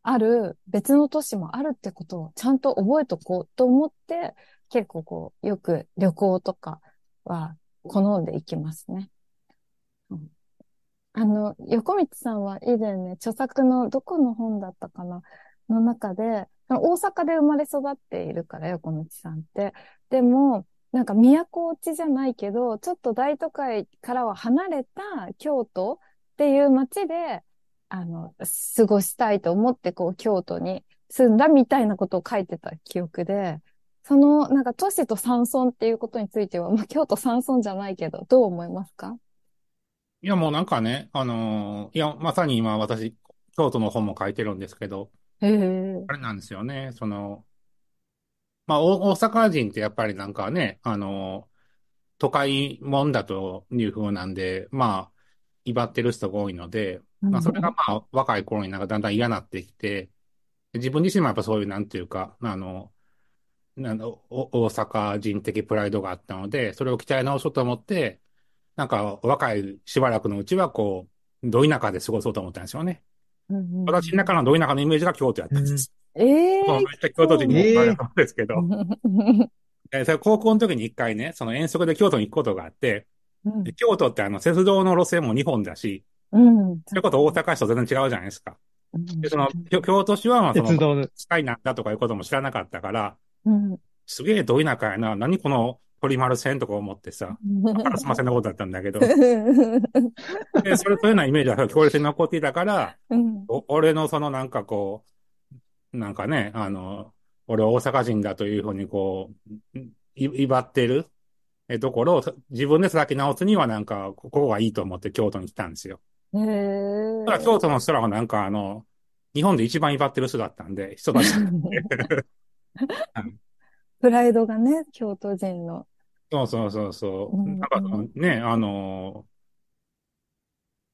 Speaker 1: ある別の都市もあるってことをちゃんと覚えとこうと思って、結構こう、よく旅行とかは好んでいきますね。あの、横道さんは以前ね、著作のどこの本だったかなの中で、大阪で生まれ育っているから、横道さんって。でも、なんか都落ちじゃないけど、ちょっと大都会からは離れた京都っていう街で、あの、過ごしたいと思って、こう、京都に住んだみたいなことを書いてた記憶で、その、なんか都市と山村っていうことについては、まあ、京都山村じゃないけど、どう思いますか？
Speaker 3: いや、もうなんかね、あのー、いや、まさに今私、京都の本も書いてるんですけど、
Speaker 1: へあ
Speaker 3: れなんですよね、その、まあ、大阪人ってやっぱりなんかね、あの、都会もんだという風なんで、まあ、威張ってる人が多いので、まあ、それがまあ、若い頃になんかだんだん嫌になってきて、自分自身もやっぱそういう、なんていうか、あの、あの大阪人的プライドがあったので、それを鍛え直そうと思って、なんか若いしばらくのうちはこう、ど田舎で過ごそうと思ったんですよね。私の中のど田舎のイメージが京都やったんです。
Speaker 1: ええ
Speaker 3: ー。めっちゃ京都人に言われたんですけど。えー、それ高校の時に一回ね、その遠足で京都に行くことがあって、うん、京都ってあの、鉄道の路線も2本だし、
Speaker 1: うん。
Speaker 3: それこと大阪市と全然違うじゃないですか。うん、で、その、京都市は、まあ、その、近いなんだとかいうことも知らなかったから、
Speaker 1: うん、
Speaker 3: すげえど田舎やな、何この鳥丸線とか思ってさ、あらすませんなことだったんだけど。で、それというようなイメージは強烈に残っていたから、
Speaker 1: うん、
Speaker 3: 俺のそのなんかこう、なんかね、あの、俺は大阪人だというふうにこう、威張ってるえところを自分で開き直すにはなんか、ここがいいと思って京都に来たんですよ。
Speaker 1: へえ。
Speaker 3: だから京都の人らはなんかあの、日本で一番威張ってる人だったんで、人たち。
Speaker 1: プライドがね、京都人の。
Speaker 3: そうそうそうそう。なんかね、あの、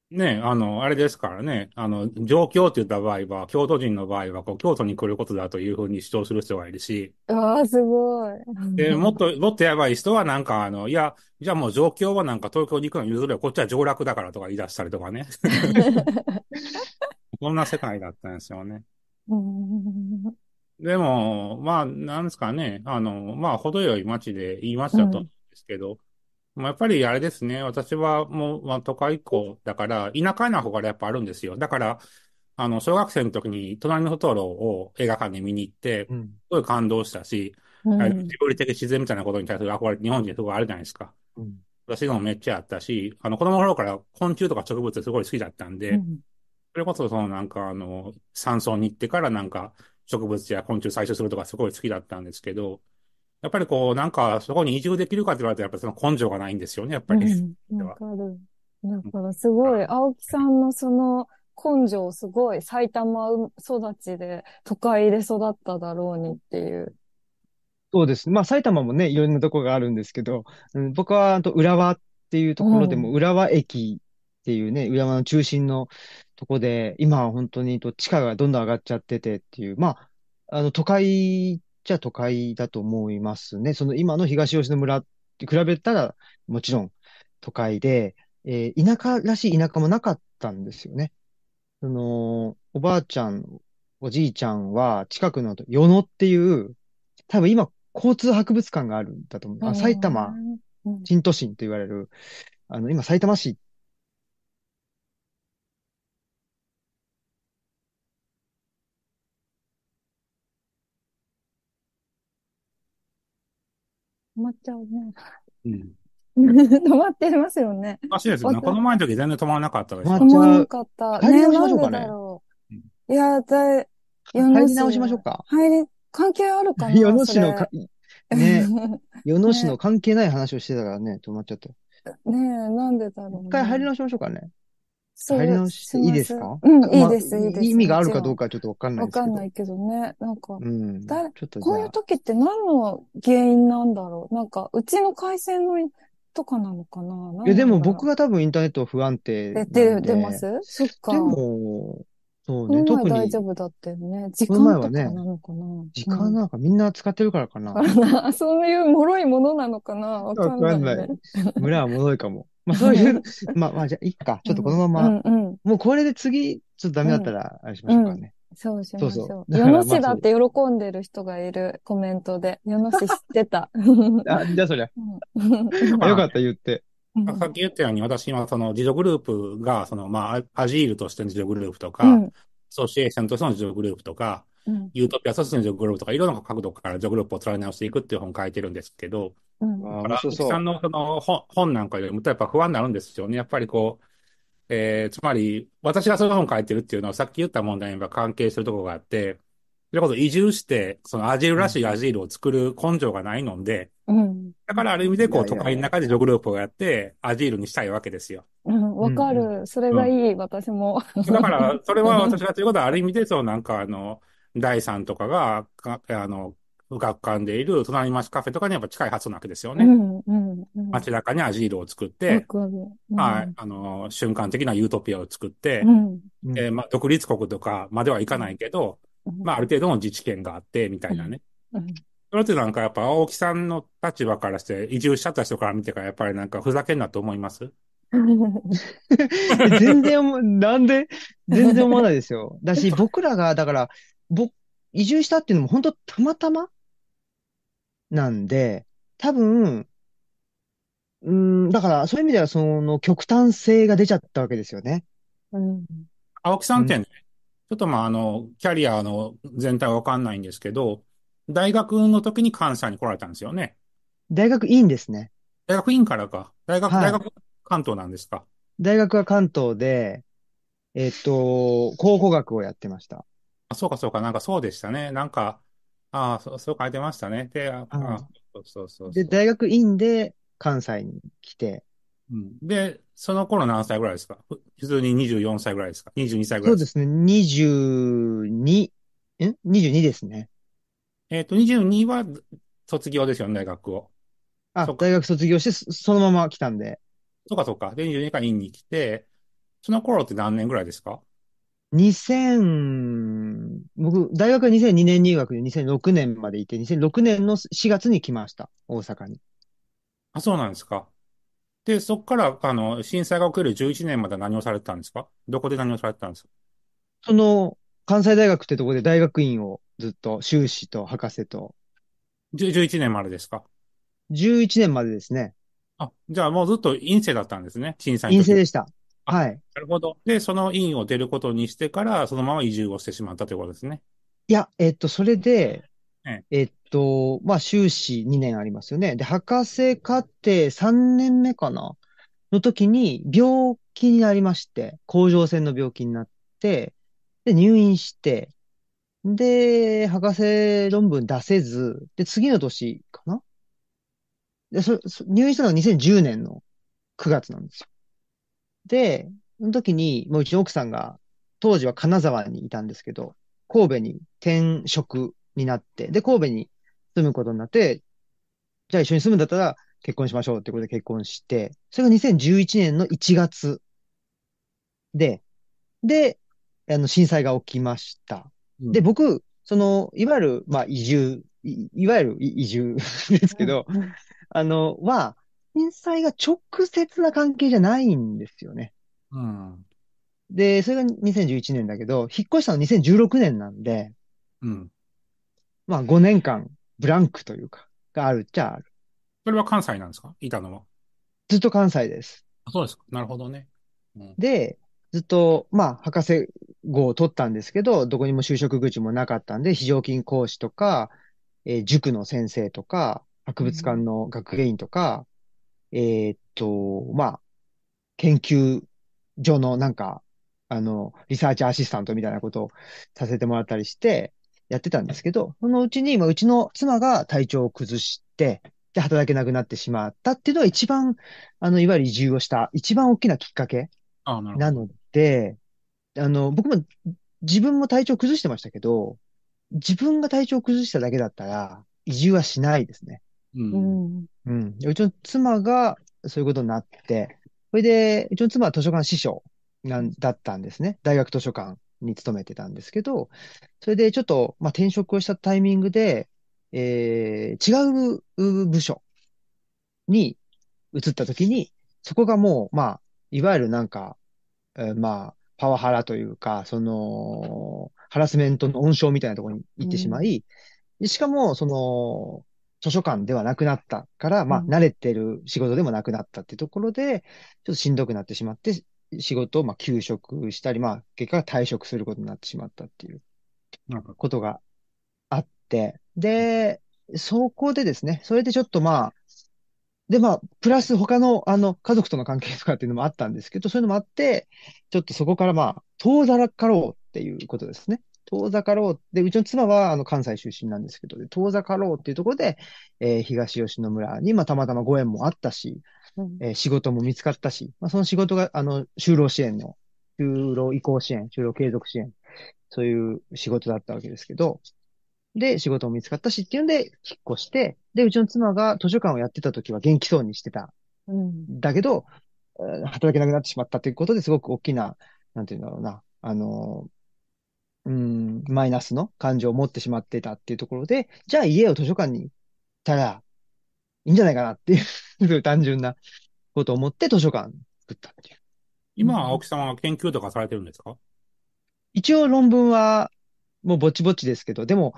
Speaker 3: ね、あの、あれですからね、あの、状況って言った場合は、京都人の場合は、こう、京都に来ることだというふうに主張する人がいるし。
Speaker 1: ああ、すごい。
Speaker 3: で、もっと、もっとやばい人は、なんか、あの、いや、じゃあもう状況はなんか東京に行くの譲れこっちは上洛だからとか言い出したりとかね。こんな世界だったんですよね。でも、まあ、なんですかね、あの、まあ、程よい街で言いましたと思うん。ですけど、まあ、やっぱりあれですね。私はもう、まあ、都会っ子だから、田舎な方がやっぱあるんですよ。だから、あの、小学生の時に、隣のトトロを映画館に見に行って、すごい感動したし、
Speaker 1: うん。
Speaker 3: あれジブリ的自然みたいなことに対する憧れ、日本人すごいあるじゃないですか。
Speaker 2: うん。
Speaker 3: 私のもめっちゃあったし、あの、子供の頃から昆虫とか植物すごい好きだったんで、
Speaker 1: うん。
Speaker 3: それこそそのなんかあの、山村に行ってからなんか植物や昆虫採集するとかすごい好きだったんですけど、やっぱりこうなんかそこに移住できるかって言われたらやっぱりその根性がないんですよね、やっぱり。
Speaker 1: うんわかる。だからすごい、青木さんのその根性すごい埼玉育ちで都会で育っただろうにっていう。
Speaker 2: そうです。まあ、埼玉もね、いろんなとこがあるんですけど、うん、僕は、あと、浦和っていうところでも、
Speaker 1: うん
Speaker 2: 浦和駅っていうね、浦和の中心のとこで、今は本当にと地価がどんどん上がっちゃっててっていう、まあ、あの、都会じゃ都会だと思いますね。その今の東吉野村って比べたら、もちろん都会で、えー田舎らしい田舎もなかったんですよね。その、おばあちゃん、おじいちゃんは近くの与野っていう、多分今、交通博物館があるんだと思う。あ埼玉
Speaker 1: うん
Speaker 2: 新都心と言われる、あの、今、埼玉市、
Speaker 1: まっちゃうね。
Speaker 3: うん。
Speaker 1: 止まってますよね。
Speaker 3: おかしいですよね。この前の時全然止まらなかったですよ
Speaker 2: まあ
Speaker 1: 止まらなかった。
Speaker 2: 入り直しましょう
Speaker 1: ね
Speaker 2: かね
Speaker 1: なんでだろ
Speaker 3: うん
Speaker 1: う。いや、だい、
Speaker 2: 入り直しましょうか。
Speaker 1: 入り、関係あるかな
Speaker 2: 与野市のか、
Speaker 1: そ
Speaker 2: ね、
Speaker 1: れ
Speaker 2: 与野市の関係ない話をしてたからね、止まっちゃった。
Speaker 1: ねえ、なんでだろう、ね。
Speaker 2: 一回入り直しましょうかね。
Speaker 1: そう
Speaker 2: 入り直していいですか？
Speaker 1: うん、いい
Speaker 2: まあ
Speaker 1: です、いいです。
Speaker 2: 意味があるかどう
Speaker 1: か
Speaker 2: ちょっとわかんない
Speaker 1: わ
Speaker 2: ですけど。
Speaker 1: かんないけどね。なんか、
Speaker 2: うん。ちょ
Speaker 1: 誰
Speaker 2: っとじ
Speaker 1: こういう時って何の原因なんだろう？なんか、うちの回線のとかなのかな？い
Speaker 2: や、でも僕
Speaker 1: が、
Speaker 2: が多分インターネット不安定な
Speaker 1: で、
Speaker 2: んで。
Speaker 1: で、出ます？そっか。
Speaker 2: でも、そうね、特に
Speaker 1: 大丈夫だったよね。時間とか
Speaker 2: はね
Speaker 1: なのかな？
Speaker 2: 時間なんかみんな使ってるからかな。
Speaker 1: そういう脆いものなのかな？わかんないね。
Speaker 2: わかんない村は脆いかも。まあそういう、まあまあじゃあいいか。ちょっとこのまま、
Speaker 1: うんうん。
Speaker 2: もうこれで次、ちょっとダメだったら、あれしましょうかね。
Speaker 1: そうしましょう。
Speaker 2: そうそうだから
Speaker 1: 世の市だって喜んでる人がいるコメントで。世の市知ってた。
Speaker 2: あ、じゃあそりゃ。よかった、言って。
Speaker 3: さっき言ったように、私今、その自助グループが、その、まあ、アジールとしての自助グループとか、
Speaker 1: うん。
Speaker 3: アソシエーションとしての自助グループとか、
Speaker 1: うん。
Speaker 3: ユートピアとしての自助グループとか、いろんな角度から自助グループを捉え直していくっていう本を書いてるんですけど、
Speaker 1: うん。
Speaker 3: だから、青木
Speaker 2: 面白そう。
Speaker 3: さんのその本本なんかよりも、やっぱ不安になるんですよね。やっぱりこう、えー、つまり、私がその本書いてるっていうのは、さっき言った問題には関係するところがあって、それこそ移住して、そのアジールらしいアジールを作る根性がないので、
Speaker 1: うん。
Speaker 3: だからある意味でこう、都会の中で自助グループをやって、アジールにしたいわけですよ。
Speaker 1: うん。わかる。それがいい、私も。
Speaker 3: だから、それは 私がということは、ある意味で、そう、なんか、あの、第三とかが、かあの、学館でいる隣町カフェとかにやっぱ近いはずなわけですよね。
Speaker 1: うん。うん。うん。
Speaker 3: 街中にアジールを作っ
Speaker 1: わ
Speaker 3: て、
Speaker 1: かる。
Speaker 3: はい、あの、瞬間的なユートピアを作って
Speaker 1: う、ん。
Speaker 2: うん
Speaker 3: えーまあ、独立国とかまではいかないけど、
Speaker 1: うん。
Speaker 3: まあ、ある程度の自治権があって、みたいなね。
Speaker 1: うん。
Speaker 3: それってなんかやっぱ青木さんの立場からして、移住しちゃった人から見てから、やっぱりなんかふざけんなと思います？
Speaker 2: 全然なんで？全然思わないですよ。だし、僕らが、だから、僕、移住したっていうのも本当たまたまなんで、多分、うーん、だから、そういう意味では、その、極端性が出ちゃったわけですよね。
Speaker 1: うん。
Speaker 3: 青木さんってね、ちょっとまあ、あの、キャリアの全体はわかんないんですけど、大学の時に関西に来られたんですよね。
Speaker 2: 大学院ですね。
Speaker 3: 大学院からか。大学、
Speaker 2: はい
Speaker 3: 大学関東なんですか？
Speaker 2: 大学は関東で、えっと、考古学をやってました。
Speaker 3: あ、そうかそうか、なんかそうでしたね。なんか、ああ、そう、そう書いてましたね。で、あ、
Speaker 2: うん
Speaker 3: あそうそうそう
Speaker 2: で、
Speaker 3: そう。
Speaker 2: 大学院で関西に来て、
Speaker 3: うんで、その頃何歳ぐらいですか？ふ普通に24歳ぐらいですか ?22 歳ぐらいうでか？
Speaker 2: そですすね、22、ん ?22 ですね。
Speaker 3: えっと、22は卒業ですよね、大学を。
Speaker 2: あ
Speaker 3: そっ、か
Speaker 2: 大学卒業してそそのまま来たんで、
Speaker 3: そうかそうか。で、22から院に来て、その頃って何年ぐらいですか？
Speaker 2: 2000、僕、大学は2002年入学で2006年までいて、2006年の4月に来ました。大阪に。
Speaker 3: あ、そうなんですか。で、そこから、あの、震災が起きる11年まで何をされてたんですか？どこで何をされてたんですか？
Speaker 2: その、関西大学ってとこで大学院をずっと修士と博士と、
Speaker 3: 10 ?11 年までですか
Speaker 2: ？11年までですね。
Speaker 3: あ、じゃあもうずっと院生だったんですね。震災の時。
Speaker 2: 院生でした。
Speaker 3: あ
Speaker 2: はい。
Speaker 3: なるほど。で、その院を出ることにしてから、そのまま移住をしてしまったということですね。
Speaker 2: いや、えっと、それで
Speaker 3: ええ、
Speaker 2: えっと、まあ、修士2年ありますよね。で、博士課程3年目かな？の時に病気になりまして、甲状腺の病気になって、で、入院して、で、博士論文出せず、で、次の年かな？で、そ、そ入院したのが2010年の9月なんですよ。で、その時に、もううちの奥さんが、当時は金沢にいたんですけど、神戸に転職になって、で、神戸に住むことになって、じゃあ一緒に住むんだったら結婚しましょうってことで結婚して、それが2011年の1月で、で、あの、震災が起きました。うん、で、僕、その、いわゆる、まあ、移住、いいわゆる移住 ですけど、うん、あの、は、震災が直接な関係じゃないんですよね。
Speaker 3: うん。
Speaker 2: で、それが2011年だけど、引っ越したの2016年なんで、
Speaker 3: うん。
Speaker 2: まあ5年間ブランクというか、があるっちゃある。
Speaker 3: それは関西なんですか？いたのは。
Speaker 2: ずっと関西です。
Speaker 3: あそうですか。なるほどね。
Speaker 2: うん、で、ずっと、まあ、博士号を取ったんですけど、どこにも就職口もなかったんで、非常勤講師とか、えー、塾の先生とか、博物館の学芸員とか、うん、えっと、まあ、研究所のなんか、あの、リサーチアシスタントみたいなことをさせてもらったりして、やってたんですけど、そのうちに、まあ、うちの妻が体調を崩して、で、働けなくなってしまったっていうのが一番、あの、いわゆる移住をした一番大きなきっかけなので、あの、僕も自分も体調崩してましたけど、自分が体調崩しただけだったら、移住はしないですね。
Speaker 3: うん。
Speaker 2: うん。うちの妻がそういうことになって、それで、うちの妻は図書館師匠なんだったんですね。大学図書館に勤めてたんですけど、それでちょっと、まあ、転職をしたタイミングで、えー、違う部署に移った時に、そこがもう、まあ、いわゆるなんか、えー、まあ、パワハラというか、その、ハラスメントの温床みたいなところに行ってしまい、うん、しかも、その、図書館ではなくなったから、まあ、慣れてる仕事でもなくなったっていうところで、ちょっとしんどくなってしまって、仕事をまあ休職したり、まあ、結果退職することになってしまったっていうことがあって、で、そこでですね、それでちょっとまあ、で、まあ、プラス他の、あの、家族との関係とかっていうのもあったんですけど、そういうのもあって、ちょっとそこからまあ、遠ざかろうっていうことですね。遠ざかろう。で、うちの妻は、あの、関西出身なんですけど、遠ざかろうっていうところで、えー、東吉野村に、まあ、たまたまご縁もあったし、えー、仕事も見つかったし、まあ、その仕事が、あの、就労支援の、就労移行支援、就労継続支援、そういう仕事だったわけですけど、で、仕事も見つかったしっていうんで、引っ越して、で、うちの妻が図書館をやってた時は元気そうにしてた。
Speaker 1: うん、
Speaker 2: だけど、働けなくなってしまったということですごく大きな、なんていうんだろうな、あの、うん、マイナスの感情を持ってしまってたっていうところで、じゃあ家を図書館に行ったらいいんじゃないかなっていう単純なことを思って図書館作ったっていう。
Speaker 3: 今、青木さんは研究とかされてるんですか？
Speaker 2: 一応論文はもうぼちぼちですけど、でも、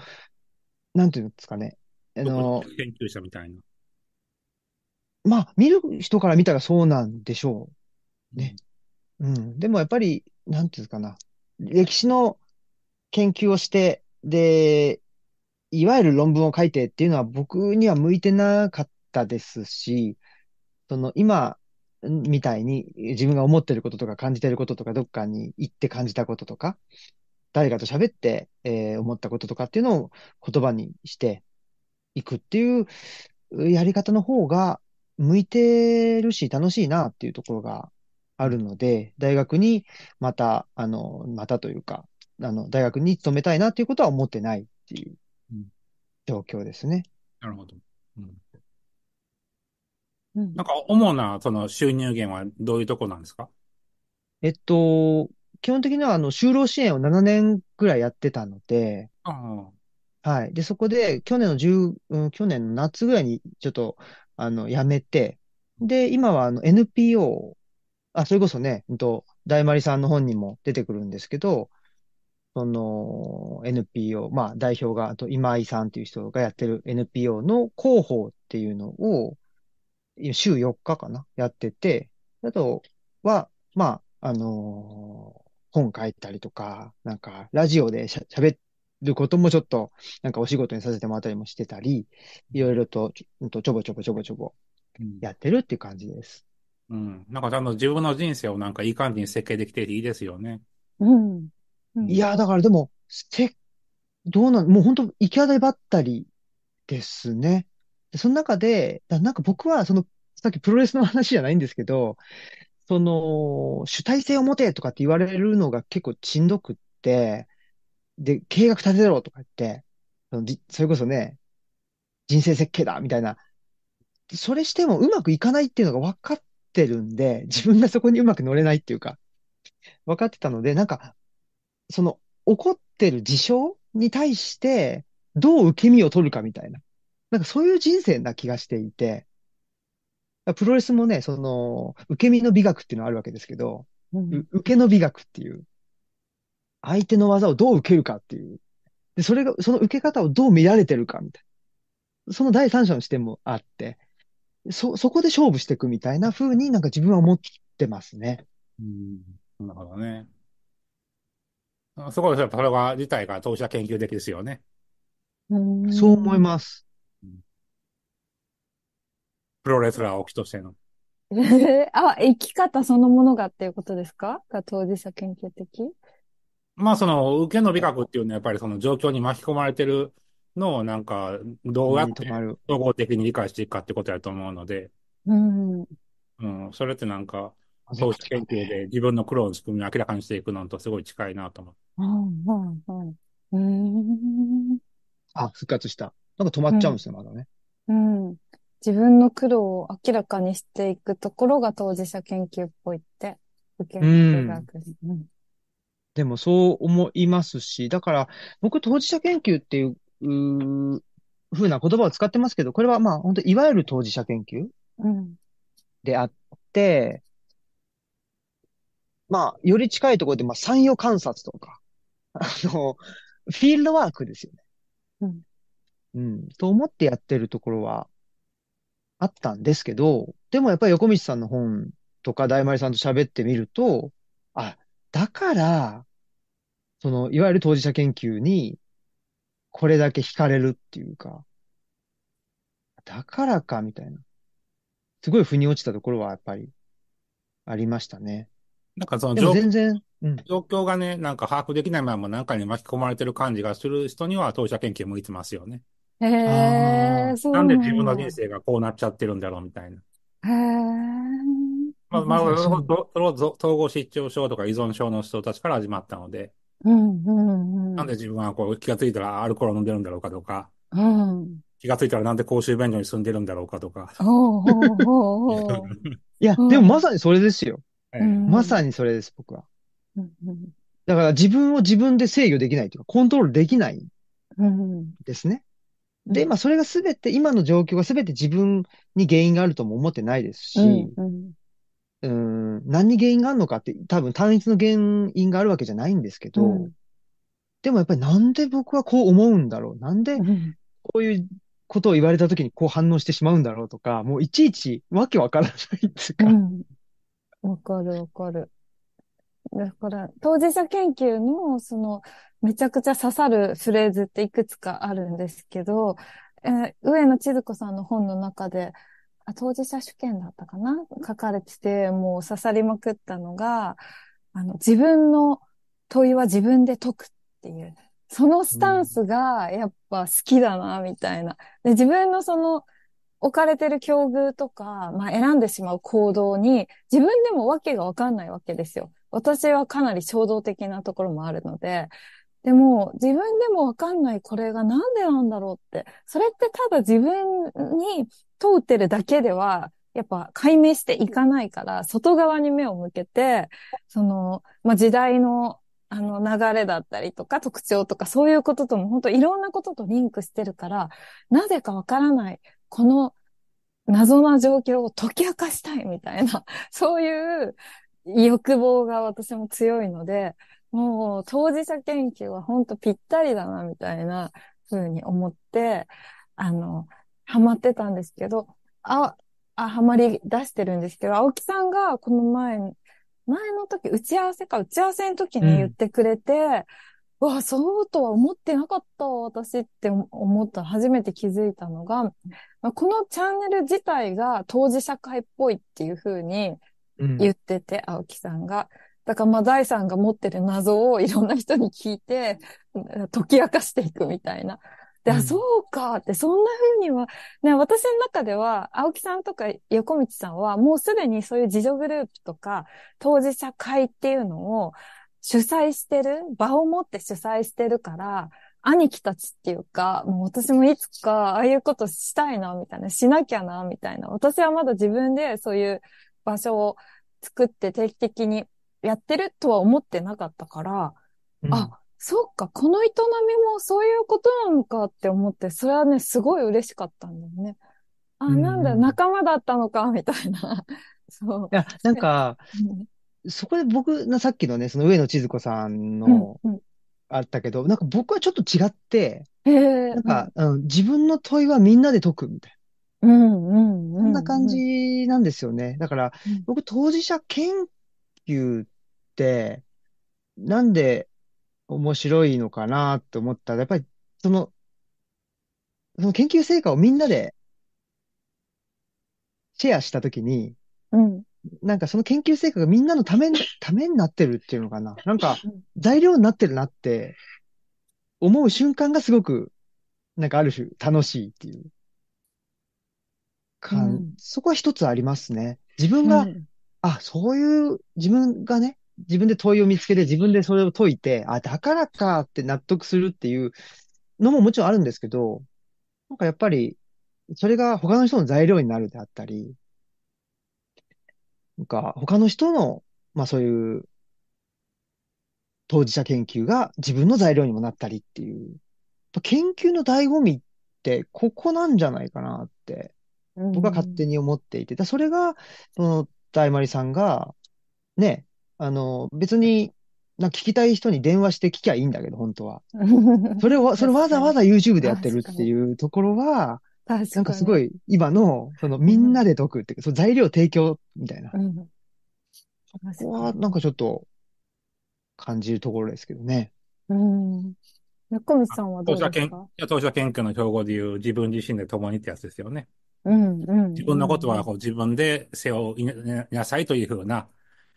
Speaker 2: なんていうんですかね。あの、
Speaker 3: 研究者みたいな。
Speaker 2: まあ、見る人から見たらそうなんでしょう。ね。うん。でもやっぱり、なんていうんですかな。歴史の研究をして、で、いわゆる論文を書いてっていうのは僕には向いてなかったですし、その今みたいに自分が思ってることとか感じてることとかどっかに行って感じたこととか、誰かと喋って、えー、思ったこととかっていうのを言葉にしていくっていうやり方の方が向いてるし楽しいなっていうところがあるので、大学にまた、あの、またというか、あの、大学に勤めたいなっていうことは思ってないっていう状況ですね。
Speaker 3: うん、なるほど。うん。なんか、主な、その収入源はどういうとこなんですか？
Speaker 2: えっと、基本的には、あの、就労支援を7年くらいやってたので、
Speaker 3: はい。
Speaker 2: で、そこで、去年の10、うん、去年の夏ぐらいに、ちょっと、あの、辞めて、で、今は、あの、NPO、あ、それこそね、うんと、大丸さんの本にも出てくるんですけど、その NPO、まあ代表が、あと今井さんっていう人がやってる NPO の広報っていうのを、週4日かなやってて、あとは、まあ、あのー、本書いたりとか、なんか、ラジオでしゃべっることもちょっと、なんかお仕事にさせてもらったりもしてたり、いろいろと、ちょちょぼちょぼちょぼちょぼやってるっていう感じです。
Speaker 3: うん。なんかあの自分の人生をなんかいい感じに設計できていいですよね。
Speaker 1: うん。
Speaker 2: いや、だからでも、せ、どうなん、もう本当行き当たりばったりですね。でその中で、なんか僕は、その、さっきプロレスの話じゃないんですけど、その、主体性を持てとかって言われるのが結構しんどくって、で、計画立てろとか言って、そのそれこそね、人生設計だみたいな、それしてもうまくいかないっていうのが分かってるんで、自分がそこにうまく乗れないっていうか、分かってたので、なんか、その、起こってる事象に対して、どう受け身を取るかみたいな。なんかそういう人生な気がしていて、プロレスもね、その、受け身の美学っていうのがあるわけですけど、うん、受けの美学っていう、相手の技をどう受けるかっていう。で、それが、その受け方をどう見られてるかみたいな。その第三者の視点もあって、そ、そこで勝負していくみたいな風になんか自分は思ってますね。
Speaker 3: うん。なるほどね。そこで、それが自体が当事者研究的ですよね。
Speaker 2: そう思います。
Speaker 3: プロレスラーを起きとしての。
Speaker 1: えー、あ、生き方そのものがっていうことですか？が当事者研究的？
Speaker 3: まあ、その、受けの美学っていうのはやっぱりその状況に巻き込まれてるのをなんか、どうやって総合的に理解していくかってことやと思うので、
Speaker 1: うん。
Speaker 3: うん、それってなんか、投資研究で自分の苦労の仕組みを明らかにしていくのとすごい近いなと思う。
Speaker 1: うんうんうん。
Speaker 2: あ、復活した。なんか止まっちゃうんですよ、まだね。
Speaker 1: うん。自分の苦労を明らかにしていくところが当事者研究っぽいって受ける学、うん、
Speaker 2: でもそう思いますし、だから僕当事者研究っていう、うふうな言葉を使ってますけど、これはまあ本当いわゆる当事者研究であって、うん、まあより近いところでまあ産業観察とか、あの、フィールドワークですよね。うん。うん。と思ってやってるところはあったんですけど、でもやっぱり横道さんの本とか大丸さんと喋ってみると、あ、だから、その、いわゆる当事者研究に、これだけ惹かれるっていうか、だからか、みたいな。すごい腑に落ちたところはやっぱりありましたね。
Speaker 3: なんかその
Speaker 2: 状全然、
Speaker 3: うん、状況がね、なんか把握できないまま何かに巻き込まれてる感じがする人には当事者研究向いてますよね。
Speaker 1: へえ、そう
Speaker 3: なんで自分の人生がこうなっちゃってるんだろうみたいな。
Speaker 1: へえ。
Speaker 3: まあ、まあ、その統合失調症とか依存症の人たちから始まったので、
Speaker 1: うんうんうん、
Speaker 3: なんで自分はこう気がついたらアルコールを飲んでるんだろうかとか、
Speaker 1: うん、
Speaker 3: 気がついたらなんで公衆便所に住んでるんだろうかとか。
Speaker 2: いや、でもまさにそれですよ。まさにそれです、僕は。だから自分を自分で制御できないというか、コントロールできないですね。で、まあ、それがすべて、今の状況がすべて自分に原因があるとも思ってないですし、うん、うん、何に原因があるのかって、多分単一の原因があるわけじゃないんですけど、うん、でもやっぱりなんで僕はこう思うんだろう？なんでこういうことを言われた時にこう反応してしまうんだろうとか、もういちいちわけわからないっていうか。
Speaker 1: わ、うん、わかるわかる。だから、当事者研究の、その、めちゃくちゃ刺さるフレーズっていくつかあるんですけど、えー、上野千鶴子さんの本の中で、あ当事者主権だったかな？書かれてて、もう刺さりまくったのが、あの、自分の問いは自分で解くっていう、そのスタンスがやっぱ好きだな、みたいな。で自分のその、置かれてる境遇とか、まあ選んでしまう行動に、自分でもわけがわかんないわけですよ。私はかなり衝動的なところもあるので、でも、自分でもわかんないこれがなんでなんだろうって。それってただ自分に通ってるだけでは、やっぱ解明していかないから、外側に目を向けて、その、まあ、時代のあの流れだったりとか特徴とかそういうこととも本当いろんなこととリンクしてるから、なぜかわからない、この謎な状況を解き明かしたいみたいな、そういう欲望が私も強いので、もう当事者研究は本当ぴったりだな、みたいな風に思って、あの、ハマってたんですけど、あ、あ、ハマり出してるんですけど、青木さんがこの前、前の時、打ち合わせか、打ち合わせの時に言ってくれて、わ、そうとは思ってなかった私って思った、初めて気づいたのが、このチャンネル自体が当事者会っぽいっていう風に言ってて、うん、青木さんが。だからまあ、大さんが持ってる謎をいろんな人に聞いて、解き明かしていくみたいな。で、うん、そうかって、そんな風には、ね、私の中では、青木さんとか横道さんは、もうすでにそういう自助グループとか、当事者会っていうのを主催してる、場を持って主催してるから、兄貴たちっていうか、もう私もいつかああいうことしたいな、みたいな、しなきゃな、みたいな。私はまだ自分でそういう場所を作って定期的にやってるとは思ってなかったから、うん、あ、そっか、この営みもそういうことなのかって思って、それはね、すごい嬉しかったんだよね。あ、うん、なんだ、仲間だったのか、みたいな。そう。
Speaker 2: いや、なんか、そこで僕のさっきのね、その上野千鶴子さんの、うんうん、あったけど、なんか僕はちょっと違って、なんか、うん、自分の問いはみんなで解くみたいな。
Speaker 1: うんうんうん、
Speaker 2: そんな感じなんですよね。だから、僕当事者研究って、なんで面白いのかなって思ったら、やっぱり、その、その研究成果をみんなでシェアしたときに、
Speaker 1: うん、
Speaker 2: なんかその研究成果がみんなのため、ためになってるっていうのかな。なんか、材料になってるなって思う瞬間がすごく、なんかある種楽しいっていうか、うん、そこは一つありますね。自分が、うん、あ、そういう、自分がね、自分で問いを見つけて、自分でそれを解いて、あ、だからかって納得するっていうのももちろんあるんですけど、なんかやっぱり、それが他の人の材料になるであったり、なんか他の人の、まあそういう当事者研究が自分の材料にもなったりっていう、研究の醍醐味ってここなんじゃないかなって僕は勝手に思っていて、だそれが、その、大丸さんが、ね、あの、別に、な聞きたい人に電話して聞きゃいいんだけど、本当は。それを、それわざわざ YouTube でやってるっていうところは、なんかすごい、今の、その、みんなで解くっていうか、その材料提供みたいな。うん、そこは、なんかちょっと、感じるところですけどね。
Speaker 1: うん。中道さんはどうですか？
Speaker 3: 当事者研究の標語で言う自分自身で共にってやつですよね。
Speaker 1: うんうん、
Speaker 3: 自分のことはこう自分で背負いなさいというふうな、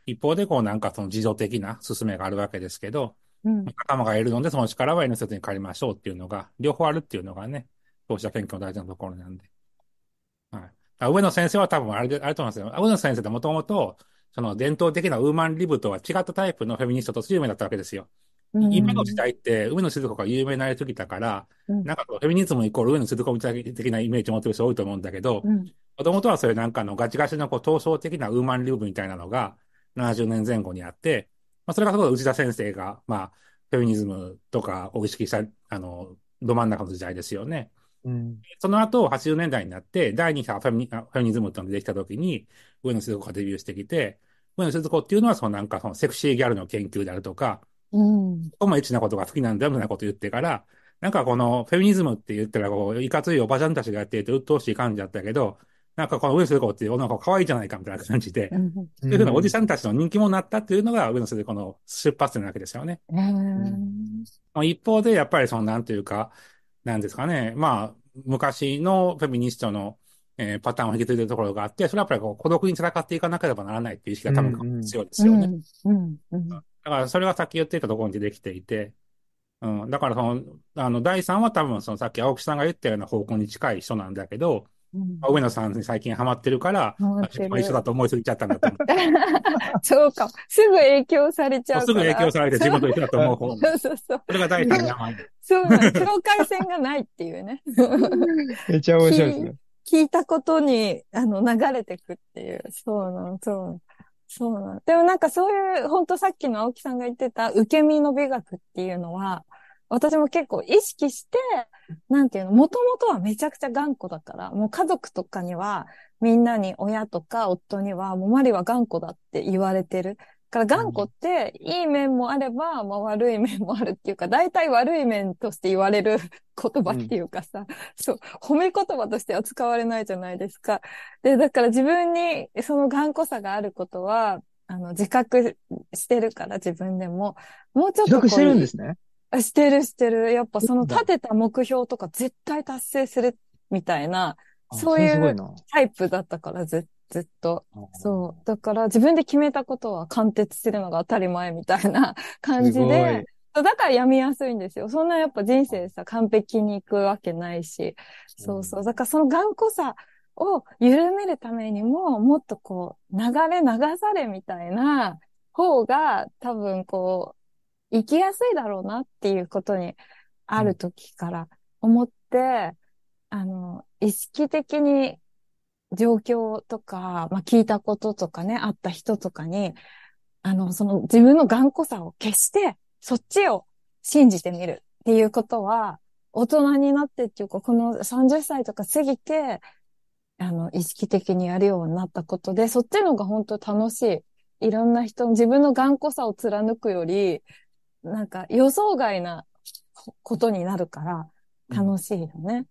Speaker 3: 一方でこうなんかその自助的な進めがあるわけですけど、うん、仲間がいるのでその力は N 説に借りましょうっていうのが、両方あるっていうのがね、当事者研究の大事なところなんで。はい。上野先生は多分あれで、あれと思いますよ。上野先生ってもともと、その伝統的なウーマンリブとは違ったタイプのフェミニストとして有名だったわけですよ。今の時代って、上野静子が有名になりすぎたから、うん、なんかフェミニズムイコール上野静子的なイメージを持ってる人多いと思うんだけど、もともとはそういうなんかのガチガチのこう闘争的なウーマンリブみたいなのが70年前後にあって、まあ、それがすごい内田先生が、まあ、フェミニズムとかを意識した、あの、ど真ん中の時代ですよね。
Speaker 2: うん、
Speaker 3: その後、80年代になって、第2波フェミフェミニズムってのができた時に、上野静子がデビューしてきて、上野静子っていうのは、そのなんかそのセクシーギャルの研究であるとか、
Speaker 1: うん。
Speaker 3: こもエッチなことが好きなんだみたいなこと言ってから、なんかこのフェミニズムって言ったら、こう、いかついおばちゃんたちがやっていて鬱陶しい感じだったけど、なんかこの上野鈴子っていう女の子可愛いじゃないかみたいな感じで、うん、そういうふうなおじさんたちの人気者になったっていうのが上野鈴子の出発点なわけですよね。
Speaker 1: うん、
Speaker 3: 一方で、やっぱりその、なんていうか、なんですかね、まあ、昔のフェミニストの、えー、パターンを引き継いでるところがあって、それはやっぱりこう孤独に戦っていかなければならないっていう意識が多分強いですよね。だからそれがさっき言っていたところに出てきていて、うん。だからその、あの、第3は多分そのさっき青木さんが言ったような方向に近い人なんだけど、うん、上野さんに最近ハマってるから、一緒だと思いすぎちゃったんだと思
Speaker 1: う。そうか。すぐ影響されちゃう
Speaker 3: すぐ影響されて自分と一緒だと思う方。
Speaker 1: そうそうそう。
Speaker 3: それが第3の名前。
Speaker 1: そうなの。境界線がないっていうね。
Speaker 2: めっちゃ面白いですね。
Speaker 1: 聞いたことに、あの、流れてくっていう。そうなの、そうなの。そうなの。でもなんかそういう、本当さっきの青木さんが言ってた受け身の美学っていうのは、私も結構意識して、なんていうの、もともとはめちゃくちゃ頑固だから、もう家族とかには、みんなに親とか夫には、もうマリは頑固だって言われてる。から頑固って、いい面もあれば、まあ悪い面もあるっていうか、大体悪い面として言われる 言葉っていうかさ、うん、そう、褒め言葉としては使われないじゃないですか。で、だから自分にその頑固さがあることは、あの、自覚してるから自分でも、もうちょっと。
Speaker 2: 自覚してるんですね。
Speaker 1: してるしてる。やっぱその立てた目標とか絶対達成するみたいな、そういうタイプだったからずずっと。そう。だから自分で決めたことは貫徹するのが当たり前みたいな 感じで、だからやみやすいんですよ。そんなやっぱ人生さ、完璧にいくわけないし。そうそう。だからその頑固さを緩めるためにも、もっとこう、流れ流されみたいな方が多分こう、生きやすいだろうなっていうことにある時から思って、うん、あの、意識的に状況とか、まあ、聞いたこととかね、あった人とかに、あの、その自分の頑固さを消して、そっちを信じてみるっていうことは、大人になってっていうか、この30歳とか過ぎて、あの、意識的にやるようになったことで、そっちの方が本当楽しい。いろんな人自分の頑固さを貫くより、なんか予想外なことになるから楽しいよね。うん、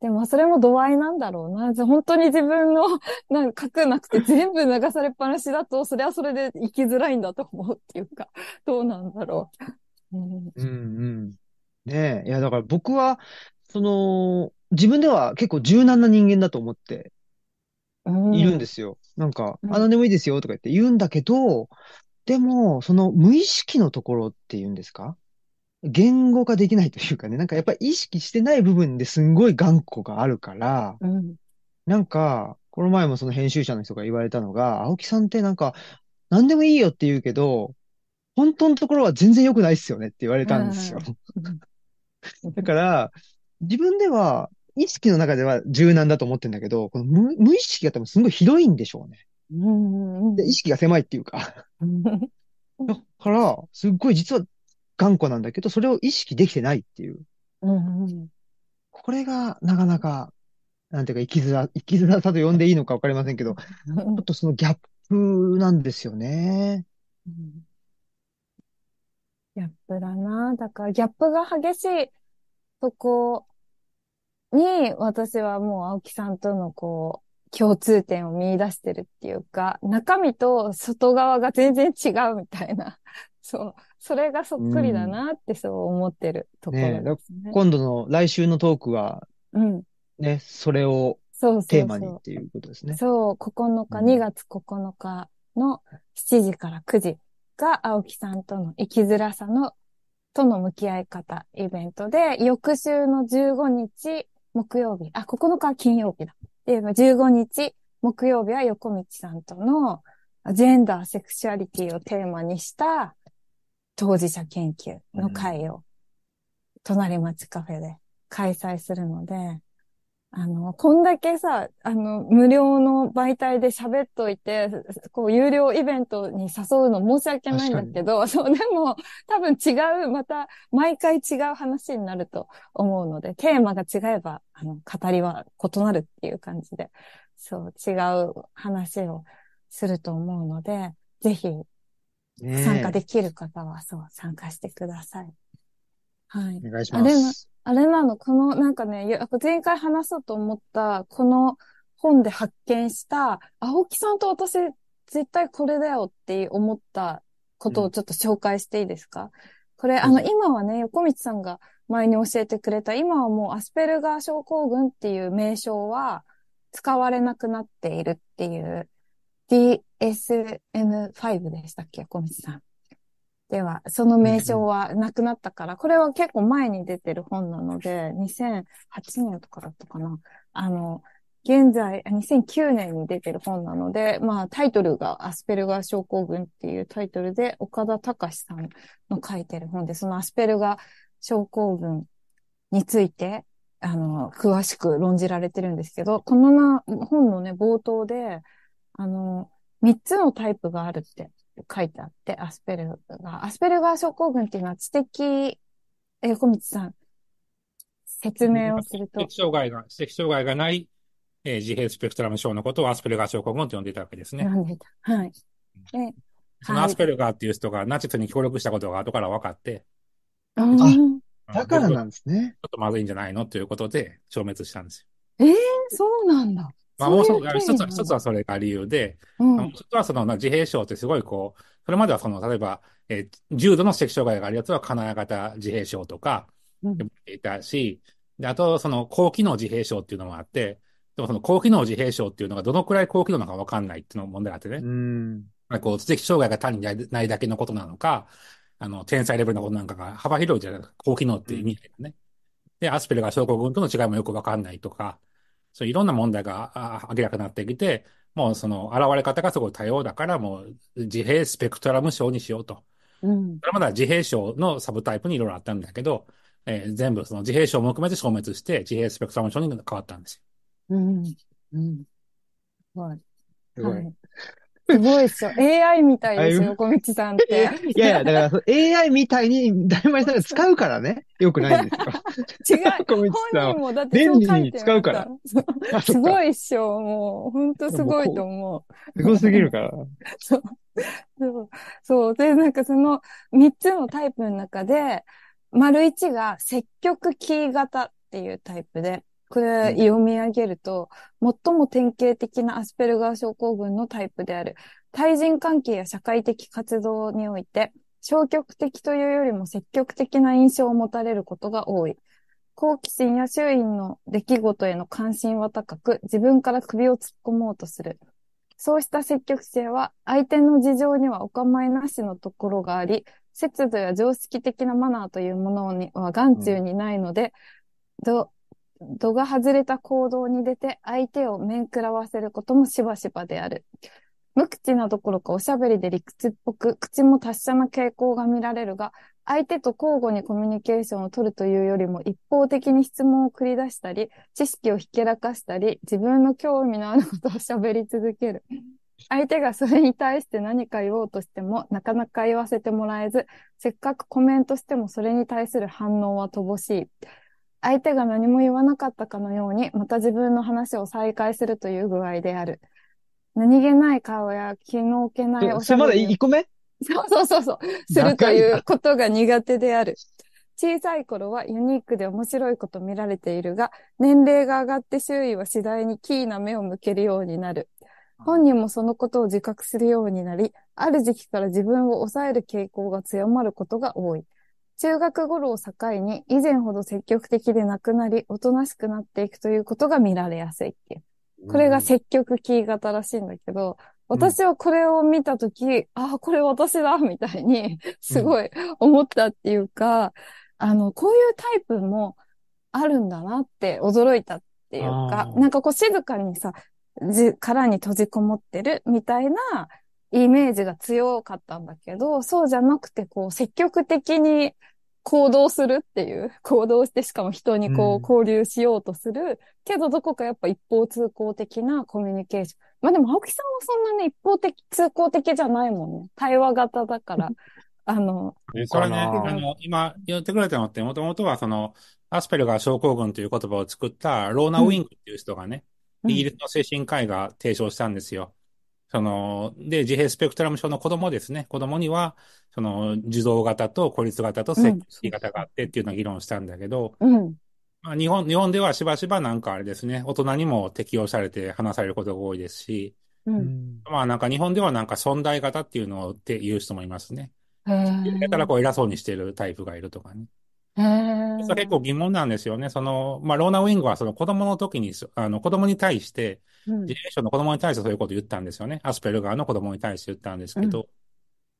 Speaker 1: でもそれも度合いなんだろうな。本当に自分の なんか書くなくて 全部流されっぱなしだと、それはそれで生きづらいんだと思うっていうか、どうなんだろ
Speaker 2: う。うん、うん、うん。ねえ。いや、だから僕は、その、自分では結構柔軟な人間だと思っているんですよ。なんか、あ、なんでもいいですよとか言って言うんだけど、でも、その無意識のところっていうんですか？言語化できないというかね、なんかやっぱり意識してない部分ですんごい頑固があるから、うん、なんか、この前もその編集者の人が言われたのが、青木さんってなんか、何でもいいよって言うけど、本当のところは全然良くないっすよねって言われたんですよ。だから、自分では意識の中では柔軟だと思ってんだけど、この無無意識が多分すごいひどいんでしょうね。うんで意識が狭いっていうかだから、すっごい実は頑固なんだけど、それを意識できてないっていう。うんこれがなかなか、なんていうか生きづら、生きづらさと呼んでいいのかわかりませんけど、ちょっとそのギャップなんですよね。
Speaker 1: ギャップだな。だからギャップが激しいとこに、私はもう青木さんとのこう、共通点を見出してるっていうか、中身と外側が全然違うみたいな。そう。それがそっくりだなってそう思ってるところですね。
Speaker 2: ね今度の来週のトークは、うん。ね、それをテーマにっていうことですね。
Speaker 1: そう9日、うん、2月9日の7時から9時が青木さんとの生きづらさのとの向き合い方イベントで、翌週の15日木曜日、あ、9日は金曜日だ。で、15日木曜日は横道さんとのジェンダー、セクシュアリティをテーマにした当事者研究の会を、隣町カフェで開催するので、あの、こんだけさ、あの、無料の媒体で喋っといて、こう、有料イベントに誘うの申し訳ないんだけど、そう、でも、多分違う、また、毎回違う話になると思うので、テーマが違えば、あの、語りは異なるっていう感じで、そう、違う話をすると思うので、ぜひ、参加できる方は、そう、参加してください。
Speaker 2: はい。お願いします。
Speaker 1: あれなの、この、なんかね、前回話そうと思った、この本で発見した、青木さんと私、絶対これだよって思ったことをちょっと紹介していいですか、うん、これ、あの、今はね、横道さんが前に教えてくれた、今はもうアスペルガー症候群っていう名称は使われなくなっているっていう DSM-5 でしたっけ、横道さん？では、その名称はなくなったから、これは結構前に出てる本なので、2008年とかだったかな。あの、現在、2009年に出てる本なので、まあタイトルがアスペルガー症候群っていうタイトルで、岡田隆さんの書いてる本で、そのアスペルガー症候群について、あの、詳しく論じられてるんですけど、このな本のね、冒頭で、あの、三つのタイプがあるって書いてあって、アスペルガー。アスペルガー症候群っていうのは知的、え横道さん、説明をすると。
Speaker 3: 知的障害が、知的障害がない、えー、自閉スペクトラム症のことをアスペルガー症候群と呼んでいたわけですね。
Speaker 1: 呼んでた。はい。
Speaker 3: で、そのアスペルガーっていう人がナチスに協力したことが後から分かって、
Speaker 2: あ、だからなんですね。
Speaker 3: ちょっとまずいんじゃないのということで消滅したんです
Speaker 1: よ。ええー、そうなんだ。
Speaker 3: まあもう一つ、は、一つはそれが理由で、
Speaker 1: うん。
Speaker 3: もう一つはその、まあ自閉症ってすごいこう、それまではその、例えば、えー重度の知的障害があるやつは金谷型自閉症とか、いたし、で、あと、その、高機能自閉症っていうのもあって、でもその高機能自閉症っていうのがどのくらい高機能なのかわかんないっていうのも問題があってね。
Speaker 2: うん。
Speaker 3: まあこう、知的障害が単にないだけのことなのか、あの、天才レベルのことなんかが幅広いじゃないですか。高機能っていう意味でね。で、アスペルガー症候群との違いもよくわかんないとか、そういろんな問題があ明らかになってきて、もうその現れ方がすごい多様だから、もう自閉スペクトラム症にしようと。
Speaker 1: うん。
Speaker 3: それまでは自閉症のサブタイプにいろいろあったんだけど、えー全部その自閉症も含めて消滅して、自閉スペクトラム症に変わったんですよ。
Speaker 1: うん。うん。はい。
Speaker 2: すごい。
Speaker 1: はい。すごいっしょ。AI みたいですよ、
Speaker 2: あ
Speaker 1: 横道さんって。
Speaker 2: いやいや、だから AI みたいに、だいまりさんが使うからね、よくないんですよ。
Speaker 1: 違う。
Speaker 2: 小道
Speaker 1: 本
Speaker 2: さんは。
Speaker 1: 人もだって
Speaker 2: 便利に使うから。
Speaker 1: すごいっしょ。もう、本当すごいと思う。
Speaker 2: すごすぎるから。
Speaker 1: そう。そう。そう。で、なんかその3つのタイプの中で、丸1が積極キー型っていうタイプで、これ読み上げると、最も典型的なアスペルガー症候群のタイプである。対人関係や社会的活動において、消極的というよりも積極的な印象を持たれることが多い。好奇心や周囲の出来事への関心は高く、自分から首を突っ込もうとする。そうした積極性は、相手の事情にはお構いなしのところがあり、節度や常識的なマナーというものには眼中にないので、ど、度が外れた行動に出て相手を面食らわせることもしばしばである。無口などころかおしゃべりで理屈っぽく、口も達者な傾向が見られるが、相手と交互にコミュニケーションを取るというよりも一方的に質問を繰り出したり、知識をひけらかしたり、自分の興味のあることを喋り続ける。相手がそれに対して何か言おうとしても、なかなか言わせてもらえず、せっかくコメントしてもそれに対する反応は乏しい。相手が何も言わなかったかのように、また自分の話を再開するという具合である。何気ない顔や気の置けないおし
Speaker 2: それまだ
Speaker 1: ゃべりを
Speaker 2: 1個目？
Speaker 1: そうそうそうそう。するということが苦手である。小さい頃はユニークで面白いこと見られているが、年齢が上がって周囲は次第にキーな目を向けるようになる。本人もそのことを自覚するようになり、ある時期から自分を抑える傾向が強まることが多い。中学頃を境に以前ほど積極的でなくなり、おとなしくなっていくということが見られやすいっていう。これが積極キー型らしいんだけど、私はこれを見たとき、ああ、これ私だみたいに、すごい思ったっていうか、あの、こういうタイプもあるんだなって驚いたっていうかなんかこう静かにさ、じ、殻に閉じこもってるみたいなイメージが強かったんだけど、そうじゃなくて、こう、積極的に行動するっていう、行動してしかも人にこ
Speaker 2: うん
Speaker 1: う交流しようとする、けどどこかやっぱ一方通行的なコミュニケーション。まあでも青木さんはそんなね、一方的、通行的じゃないもんね。対話型だから。あの、
Speaker 3: それね、あの、今言ってくれたのって、もともとはその、アスペルガー症候群という言葉を作ったローナ・ウィングっていう人がね、
Speaker 1: うん
Speaker 3: イギリスの精神科医が提唱したんですよ。その、で、自閉スペクトラム症の子供ですね。子供には、その、受動型と孤立型と積極型があってっていうのを議論したんだけど、
Speaker 1: うん。
Speaker 3: まあ、日本、日本ではしばしばなんかあれですね、大人にも適用されて話されることが多いですし、
Speaker 1: う。
Speaker 2: うんん
Speaker 3: まあなんか日本ではなんか存在型っていうのをって言う人もいますね。
Speaker 1: へえ。
Speaker 3: だからこう偉そうにしてるタイプがいるとかね。
Speaker 1: へえ。
Speaker 3: それ結構疑問なんですよね。その、まあ、ローナ・ウィングはその子供の時に、あの、子供に対して、
Speaker 1: うん。
Speaker 3: 自閉症の子供に対してそういうことを言ったんですよね。アスペルガーの子供に対して言ったんですけど、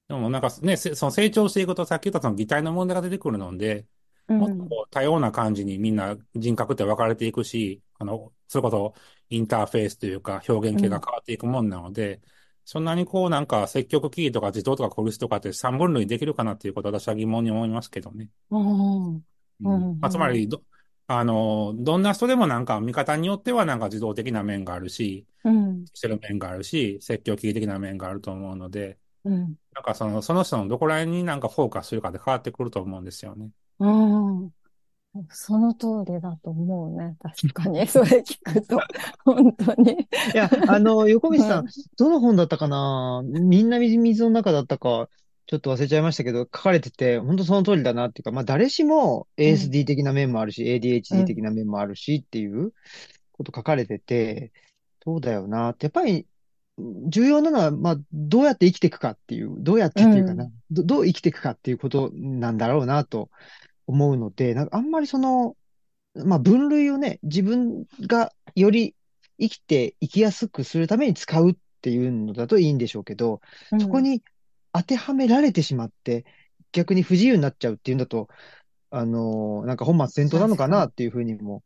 Speaker 3: でもなんかね、せその成長していくとさっき言ったその擬態の問題が出てくるので、
Speaker 1: うん。
Speaker 3: もっとこう多様な感じにみんな人格って分かれていくし、あの、それこそインターフェースというか表現形が変わっていくもんなので、そんなにこうなんか積極キーとか自動とか孤立とかって三分類できるかなっていうことを私は疑問に思いますけどね。
Speaker 1: うん。
Speaker 3: うん。
Speaker 1: うん。
Speaker 3: まあ、つまりど、あの、どんな人でもなんか見方によってはなんか自動的な面があるし、
Speaker 1: うん。
Speaker 3: してる面があるし、積極的な面があると思うので、
Speaker 1: うん。
Speaker 3: なんかその、その人のどこら辺になんかフォーカスするかで変わってくると思うんですよね。
Speaker 1: うん。その通りだと思うね。確かに。それ聞くと。本当に。
Speaker 2: いや、あの、横道さ
Speaker 1: うん
Speaker 2: ん、どの本だったかな？みんな水の中だったか、ちょっと忘れちゃいましたけど、書かれてて、本当その通りだなっていうか、まあ誰しも ASD 的な面もあるし、ADHD 的な面もあるしっていうこと書かれてて、そうだよなって、やっぱり、重要なのは、まあ、どうやって生きていくかっていう、どうやってっていうかな、うん、どどう生きていくかっていうことなんだろうなと思うので、なんかあんまりその、まあ、分類をね、自分がより生きて生きやすくするために使うっていうのだといいんでしょうけど、うん、そこに当てはめられてしまって、逆に不自由になっちゃうっていうんだと、あのー、なんか本末転倒なのかなっていうふうにも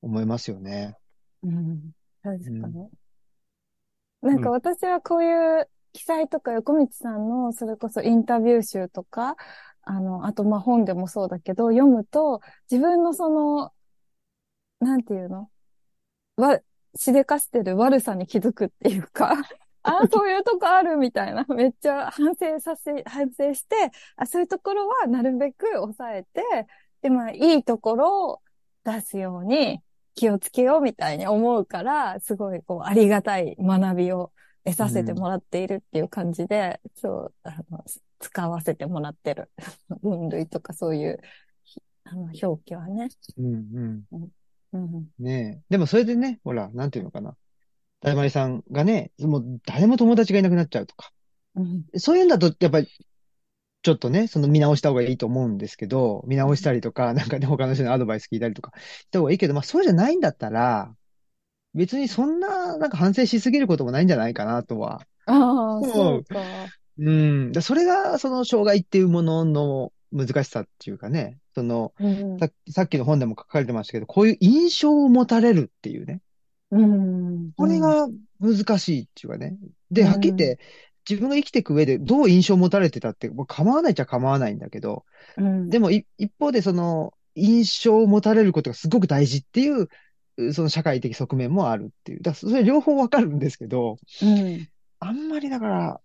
Speaker 2: 思いますよね。
Speaker 1: うん。確かに。うんなんか私はこういう記載とか横道さんのそれこそインタビュー集とか、あの、あとまあ本でもそうだけど、読むと自分のその、なんていうの？わ、しでかしてる悪さに気づくっていうかああ、そういうとこあるみたいな。めっちゃ反省させ、反省して、あそういうところはなるべく抑えて、で、まあ、いいところを出すように気をつけようみたいに思うから、すごいこう、ありがたい学びを得させてもらっているっていう感じで、うん、そう、あの、使わせてもらってる。分類とかそういう、あの、表記はね。
Speaker 2: うんうん。うん、ねえ。でもそれでね、ほら、なんていうのかな。だまりさんがね、もう誰も友達がいなくなっちゃうとか。うん、そういうんだと、やっぱりちょっとね、その見直した方がいいと思うんですけど、見直したりとか、なんかね、他の人のアドバイス聞いたりとかした方がいいけど、まあそうじゃないんだったら、別にそんな、なんか反省しすぎることもないんじゃないかなとは。
Speaker 1: ああ、そうか。
Speaker 2: うん。だそれが、その障害っていうものの難しさっていうかね、その、うん、ささっきの本でも書かれてましたけど、こういう印象を持たれるっていうね。
Speaker 1: うん。
Speaker 2: これが難しいっていうかね。で、はっきり言って、自分が生きていく上でどう印象を持たれてたって、構わないっちゃ構わないんだけど、うん、でも一方でその印象を持たれることがすごく大事っていう、その社会的側面もあるっていう。だそれ両方わかるんですけど、
Speaker 1: うん、
Speaker 2: あんまりだから、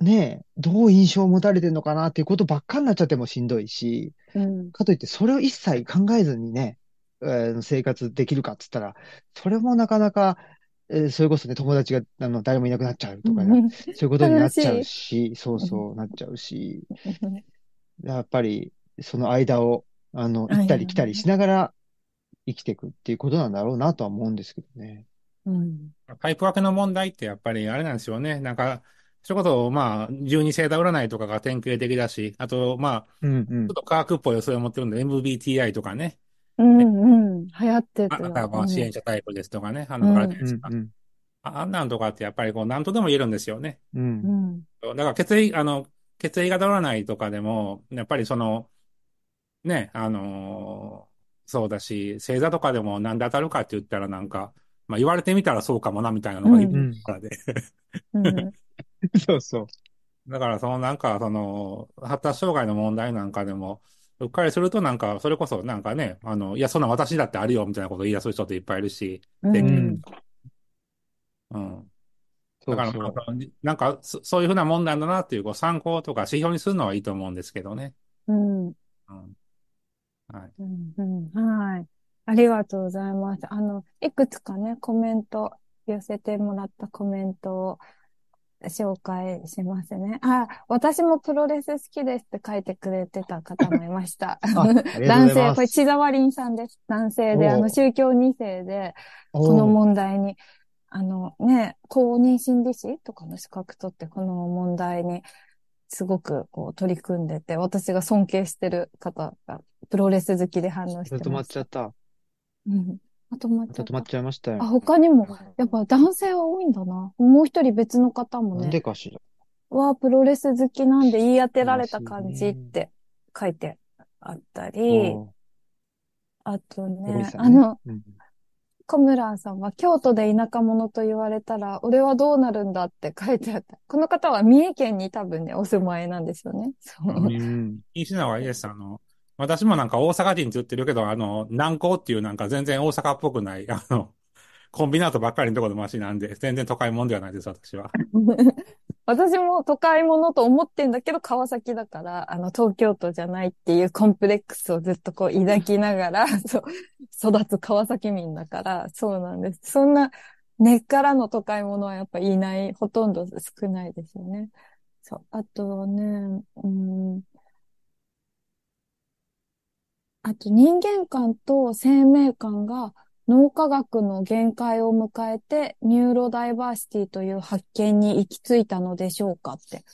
Speaker 2: ねどう印象を持たれてるのかなっていうことばっかになっちゃってもしんどいし、
Speaker 1: うん、
Speaker 2: かといってそれを一切考えずにね、えー、生活できるかって言ったら、それもなかなかえー、それこそね、友達が、あの、誰もいなくなっちゃうとかね、そういうことになっちゃうし、そうそう、なっちゃうし、やっぱり、その間を、あの、行ったり来たりしながら生きていくっていうことなんだろうなとは思うんですけどね。
Speaker 1: うん。
Speaker 3: パイプ分けの問題ってやっぱりあれなんですよね。なんか、そういうことを、まあ、十二星座占いとかが典型的だし、あと、まあ、
Speaker 2: うんうん、
Speaker 3: ちょっと科学っぽいそれを持ってるんで、MBTI とかね。
Speaker 1: うんうん。流行って
Speaker 3: た。あなたは支援者タイプですとかね。あの、あれですか。あんなんとかってやっぱりこう、何とでも言えるんですよね。
Speaker 2: うん。
Speaker 3: だから血液、あの、血液型占いとかでも、やっぱりその、ね、あのー、そうだし、星座とかでもなんで当たるかって言ったらなんか、まあ言われてみたらそうかもなみたいなのがいるからで。
Speaker 1: うん、
Speaker 2: そうそう。
Speaker 3: だからそのなんか、その、発達障害の問題なんかでも、うっかりするとなんか、それこそなんかね、あの、いや、そんな私だってあるよみたいなことを言い出す人っていっぱいいるし、
Speaker 1: うん、
Speaker 3: うん。だから、そうそうなんかそ、そういうふうなもんなんだなっていう、こう参考とか指標にするのはいいと思うんですけどね。
Speaker 1: うん。うん。
Speaker 3: はい。
Speaker 1: うん、うん、はい。ありがとうございます。あの、いくつかね、コメント、寄せてもらったコメントを紹介しますね。あ、私もプロレス好きですって書いてくれてた方もいました。男性、これ千沢林さんです。男性で、あの宗教2世で、この問題にあのね、公認心理師とかの資格取ってこの問題にすごくこう取り組んでて、私が尊敬してる方がプロレス好きで反応してま
Speaker 2: 止まっちゃった。
Speaker 1: うん。止まっちゃった。
Speaker 2: 止まっちゃいましたよ。
Speaker 1: あ、他にも、やっぱ男性は多いんだな。もう一人別の方もね。
Speaker 2: なんでかしら。
Speaker 1: は、プロレス好きなんで言い当てられた感じって書いてあったり、あとね、ねあの、うん小村さんは京都で田舎者と言われたら、俺はどうなるんだって書いてあった。この方は三重県に多分ね、お住まいなんですよね。そう。うん。
Speaker 3: いしなはいいです。あの、私もなんか大阪人って言ってるけど、あの、南港っていうなんか全然大阪っぽくない、あの、コンビナートばっかりのところでマシなんで、全然都会もんではないです、私は。
Speaker 1: 私も都会ものと思ってんだけど、川崎だから、あの、東京都じゃないっていうコンプレックスをずっとこう抱きながら、そう、育つ川崎民だから、そうなんです。そんな根っからの都会ものはやっぱいない、ほとんど少ないですよね。そう。あとね、うん。あと人間観と生命観が脳科学の限界を迎えてニューロダイバーシティという発見に行き着いたのでしょうかって、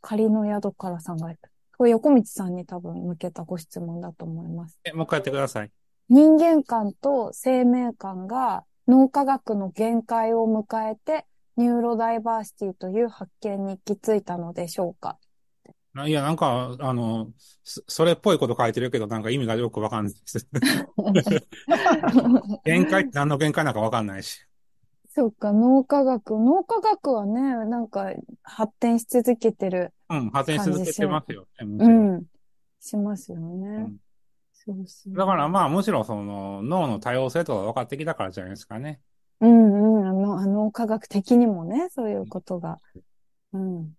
Speaker 1: 仮の宿からさんが、これ横道さんに多分向けたご質問だと思います。
Speaker 3: え、もう一回やってください。
Speaker 1: 人間観と生命観が脳科学の限界を迎えてニューロダイバーシティという発見に行き着いたのでしょうか
Speaker 3: いや、なんか、あの、それっぽいこと書いてるけど、なんか意味がよくわかんないです。限界って何の限界なんかわかんないし。
Speaker 1: そうか、脳科学。脳科学はね、なんか発展し続けてる。
Speaker 3: うん、発展し続けてますよ
Speaker 1: ね。うん。しますよね。うん、
Speaker 3: そうそうだからまあ、むしろその脳の多様性とか分かってきたからじゃないですかね。
Speaker 1: うんうん。あの、あの科学的にもね、そういうことが。うん。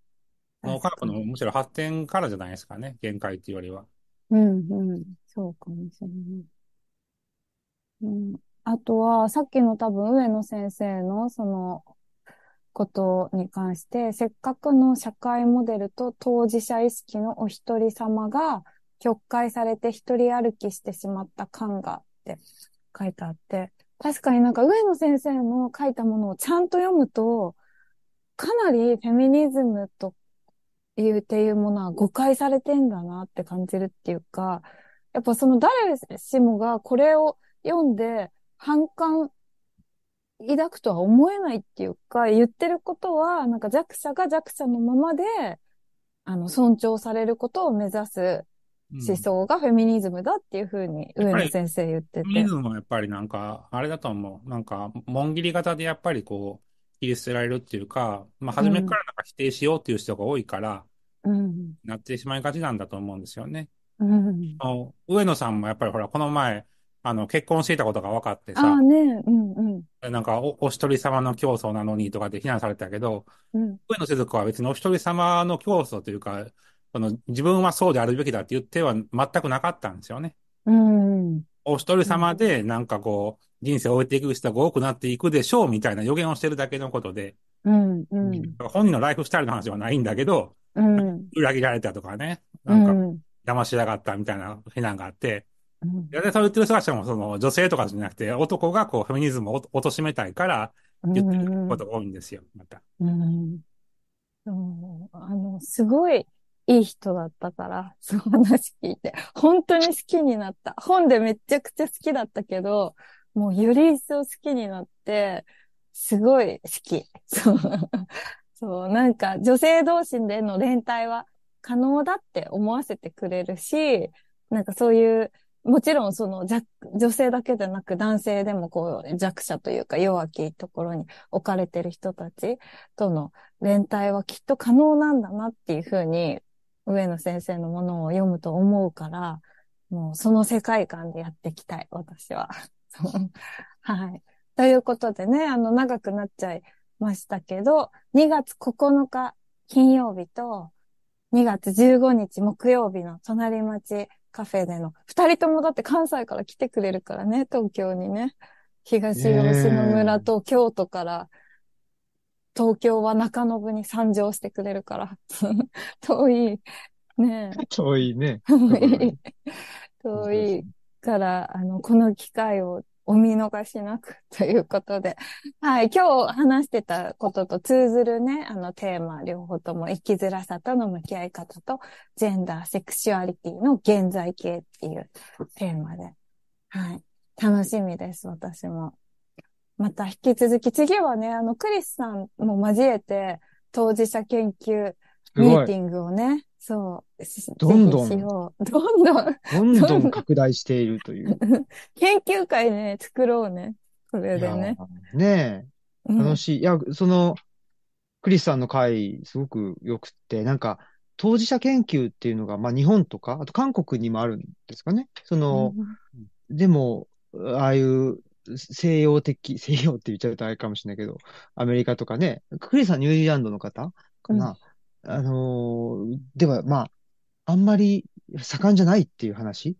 Speaker 3: 脳科学のむしろ発展からじゃないですかね。限界っていうよりは。
Speaker 1: うんうん。そうかもしれない。うん。あとは、さっきの多分上野先生のそのことに関して、せっかくの社会モデルと当事者意識のお一人様が曲解されて一人歩きしてしまった感がって書いてあって、確かになんか上野先生の書いたものをちゃんと読むと、かなりフェミニズムというっていうものは誤解されてんだなって感じるっていうか、やっぱその誰しもがこれを読んで反感抱くとは思えないっていうか、言ってることは、なんか弱者が弱者のままで、あの、尊重されることを目指す思想がフェミニズムだっていうふうに上野先生言ってて。フェ
Speaker 3: ミニズムはやっぱりなんか、あれだと思う。なんか、門切り型でやっぱりこう、切り捨てられるっていうか、まあ、初めからなんか否定しようっていう人が多いから、うん、なってしまいがちなんだと思うんですよね。うん、上野さんもやっぱりほら、この前、あの、結婚していたことが分かってさ、
Speaker 1: あね、うんうん。
Speaker 3: なんかお、お一人様の競争なのにとかで非難されたけど、うん、上野世俗は別にお一人様の競争というか、その自分はそうであるべきだって言っては全くなかったんですよね。うん。お一人様でなんかこう、人生を終えていく人が多くなっていくでしょうみたいな予言をしてるだけのことで、うんうん、本人のライフスタイルの話はないんだけど、うん、裏切られたとかね、なんか騙しやがったみたいな非難があって、うん、で、そう言ってる人たちもその女性とかじゃなくて男がこうフェミニズムを貶めたいから言ってることが多いんですよ、また。うん、
Speaker 1: あの、すごい、いい人だったから、その話聞いて、本当に好きになった。本でめちゃくちゃ好きだったけど、もうより一層好きになって、すごい好き。そう。そう、なんか女性同士での連帯は可能だって思わせてくれるし、なんかそういう、もちろんその女性だけでなく男性でもこう弱者というか弱きところに置かれてる人たちとの連帯はきっと可能なんだなっていうふうに上野先生のものを読むと思うから、もうその世界観でやっていきたい、私は。はい。ということでね、あの、長くなっちゃいましたけど、2月9日金曜日と、2月15日木曜日の隣町カフェでの、二人ともだって関西から来てくれるからね、東京にね。東吉野村と京都から東京は中延に参上してくれるから。遠い。ね
Speaker 2: 遠いね。
Speaker 1: 遠い。遠いから、あの、この機会をお見逃しなくということで。はい。今日話してたことと通ずるね、あのテーマ、両方とも生きづらさとの向き合い方と、ジェンダー、セクシュアリティの現在形っていうテーマで。はい。楽しみです、私も。また引き続き、次はね、あの、クリスさんも交えて、当事者研究ミーティングをね、そう、
Speaker 2: どんどん、どん
Speaker 1: どん、ど
Speaker 2: んどん拡大しているという。
Speaker 1: 研究会ね、作ろうね。これでね。
Speaker 2: ねえ。楽しい。いや、その、クリスさんの会、すごく良くて、なんか、当事者研究っていうのが、まあ日本とか、あと韓国にもあるんですかね。その、うん、でも、ああいう西洋的、西洋って言っちゃうとあれかもしれないけど、アメリカとかね、クリスさんニュージーランドの方かな、うん、あのー、では、まあ、あんまり盛んじゃないっていう話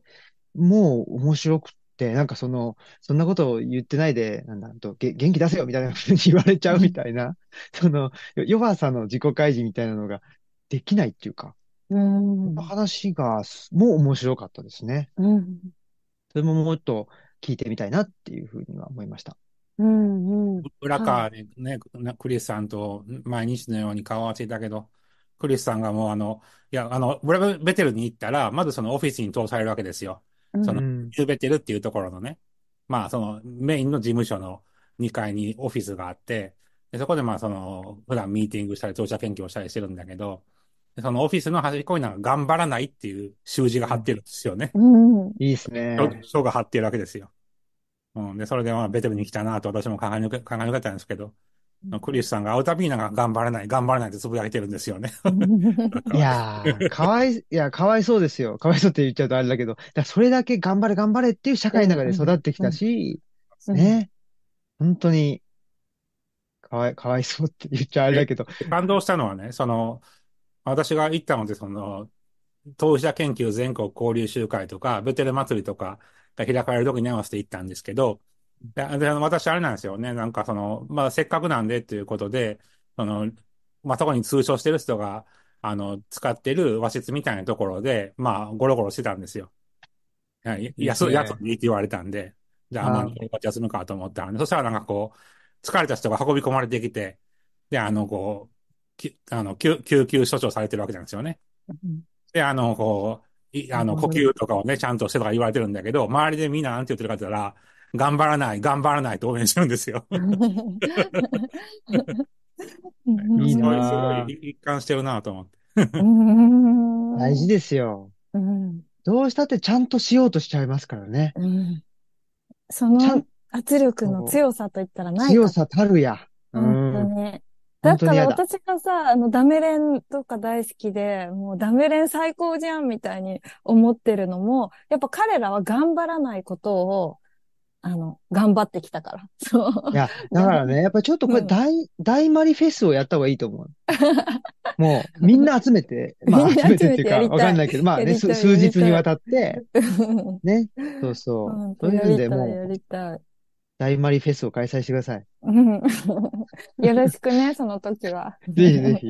Speaker 2: もう面白くて、なんかその、そんなことを言ってないで、なんだと、元気出せよみたいなふうに言われちゃうみたいな、その、弱さの自己開示みたいなのができないっていうか、うん、話が、もう面白かったですね。うん、それももっと、聞いてみたいなっていうふうには思いました。
Speaker 1: うんうん。
Speaker 3: 裏側でね、クリスさんと毎日のように顔合わせたけど、クリスさんがもうあの、いや、あの、ブラベテルに行ったら、まずそのオフィスに通されるわけですよ。その、
Speaker 2: うん。
Speaker 3: ユーベテルっていうところのね、まあそのメインの事務所の2階にオフィスがあって、でそこでまあその、普段ミーティングしたり、当社研究をしたりしてるんだけど、でそのオフィスの端っこになんか頑張らないっていう習字が貼ってるんですよね。
Speaker 1: うん。
Speaker 2: いいですね。
Speaker 3: 書が貼ってるわけですよ。うん。で、それでまあベテルに来たなと私も考え抜け、考え抜けたんですけど、クリスさんが会うたびになんか頑張らない、頑張らないってつぶやいてるんですよね。
Speaker 2: いやー、かわい、いや、かわいそうですよ。かわいそうって言っちゃうとあれだけど、だそれだけ頑張れ頑張れっていう社会の中で育ってきたし、ね。本当に、かわい、かわいそうって言っちゃあれだけど、
Speaker 3: 感動したのはね、その、私が行ったので、その、当事者研究全国交流集会とか、ベテル祭りとかが開かれる時に合わせて行ったんですけど、で、で私あれなんですよね、なんかその、まあ、せっかくなんでっていうことで、その、まあ、そこに通所してる人が、あの、使ってる和室みたいなところで、まあ、ゴロゴロしてたんですよ。はい、
Speaker 2: いいです
Speaker 3: 休、
Speaker 2: ね。
Speaker 3: 休んでいいって言われたんで、じゃあ、まあ、
Speaker 2: あ
Speaker 3: こっち休むかと思ったんで、そしたらなんかこう、疲れた人が運び込まれてきて、で、あの、こう、きあの、救、救急処置をされてるわけなんですよね。で、あの、こう、いあの、呼吸とかをね、ちゃんとしてとか言われてるんだけど、周りでみんななんて言ってるかって言ったら、頑張らない、頑張らないと応援してるんですよ。
Speaker 2: いい
Speaker 3: すごい、
Speaker 2: な
Speaker 3: すごい一貫してるなと思って。
Speaker 2: 大事ですよ。
Speaker 1: うん
Speaker 2: どうしたってちゃんとしようとしちゃいますからね。
Speaker 1: うんその圧力の強さといったらないか
Speaker 2: 強さたるや。う
Speaker 1: 本当
Speaker 2: ん。
Speaker 1: に。だから。私がさ、あの、ダメレンとか大好きで、もうダメレン最高じゃんみたいに思ってるのも、やっぱ彼らは頑張らないことを、あの、頑張ってきたから。そう。
Speaker 2: いや、だからね、やっぱりちょっとこれ
Speaker 1: うん
Speaker 2: 大、大マリフェスをやった方がいいと思う。もう、みんな集めて、まあ集めてっていうか、わかんないけど、まあね、数日にわたって、
Speaker 1: うん
Speaker 2: ね、そうそう。そういうんで、もう。大マリフェスを開催してください。
Speaker 1: うんよろしくね、その時は。
Speaker 2: ぜひぜひ、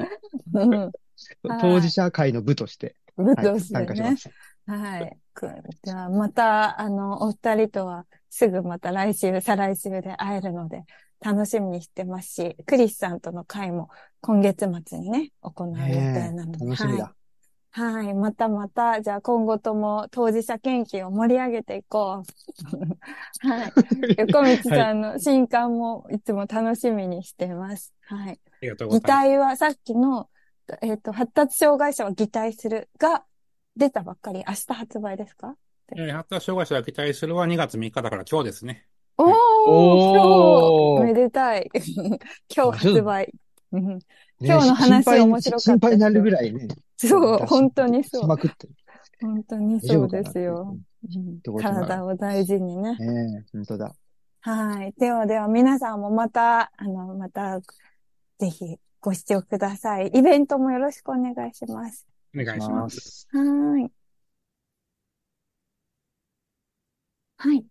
Speaker 2: 当事者会の部として、はい、
Speaker 1: 部としてね。
Speaker 2: 参加します。
Speaker 1: はい。くじゃあ、また、あの、お二人とは、すぐまた来週、再来週で会えるので、楽しみにしてますし、クリスさんとの会も今月末にね、行う予定
Speaker 2: ね
Speaker 1: なので。
Speaker 2: え楽しみだ。
Speaker 1: はい。はい。またまた、じゃあ今後とも当事者研究を盛り上げていこう。はい。横道さんの新刊もいつも楽しみにしてます。はい。
Speaker 3: ありがとうご
Speaker 1: 擬
Speaker 3: ざいます。
Speaker 1: 態はさっきの、えっ、と、発達障害者は擬態するが出たばっかり、明日発売ですか？
Speaker 3: えー発達障害者が期待するは2月3日だから今日ですね。
Speaker 1: おー、
Speaker 2: おー
Speaker 1: 今日、めでたい。今日発売。うん今日の
Speaker 2: ね
Speaker 1: 話面白かった
Speaker 2: 心配になるぐらいね。
Speaker 1: そう、本当に
Speaker 2: し
Speaker 1: そう。
Speaker 2: まくってる。
Speaker 1: 本当にそうですよ。体を大事にね。
Speaker 2: ねえ、本当だ。
Speaker 1: はい。ではでは皆さんもまた、あの、また、ぜひご視聴ください。イベントもよろしくお願いします。
Speaker 3: お願いしま
Speaker 2: す。
Speaker 1: はい。はい。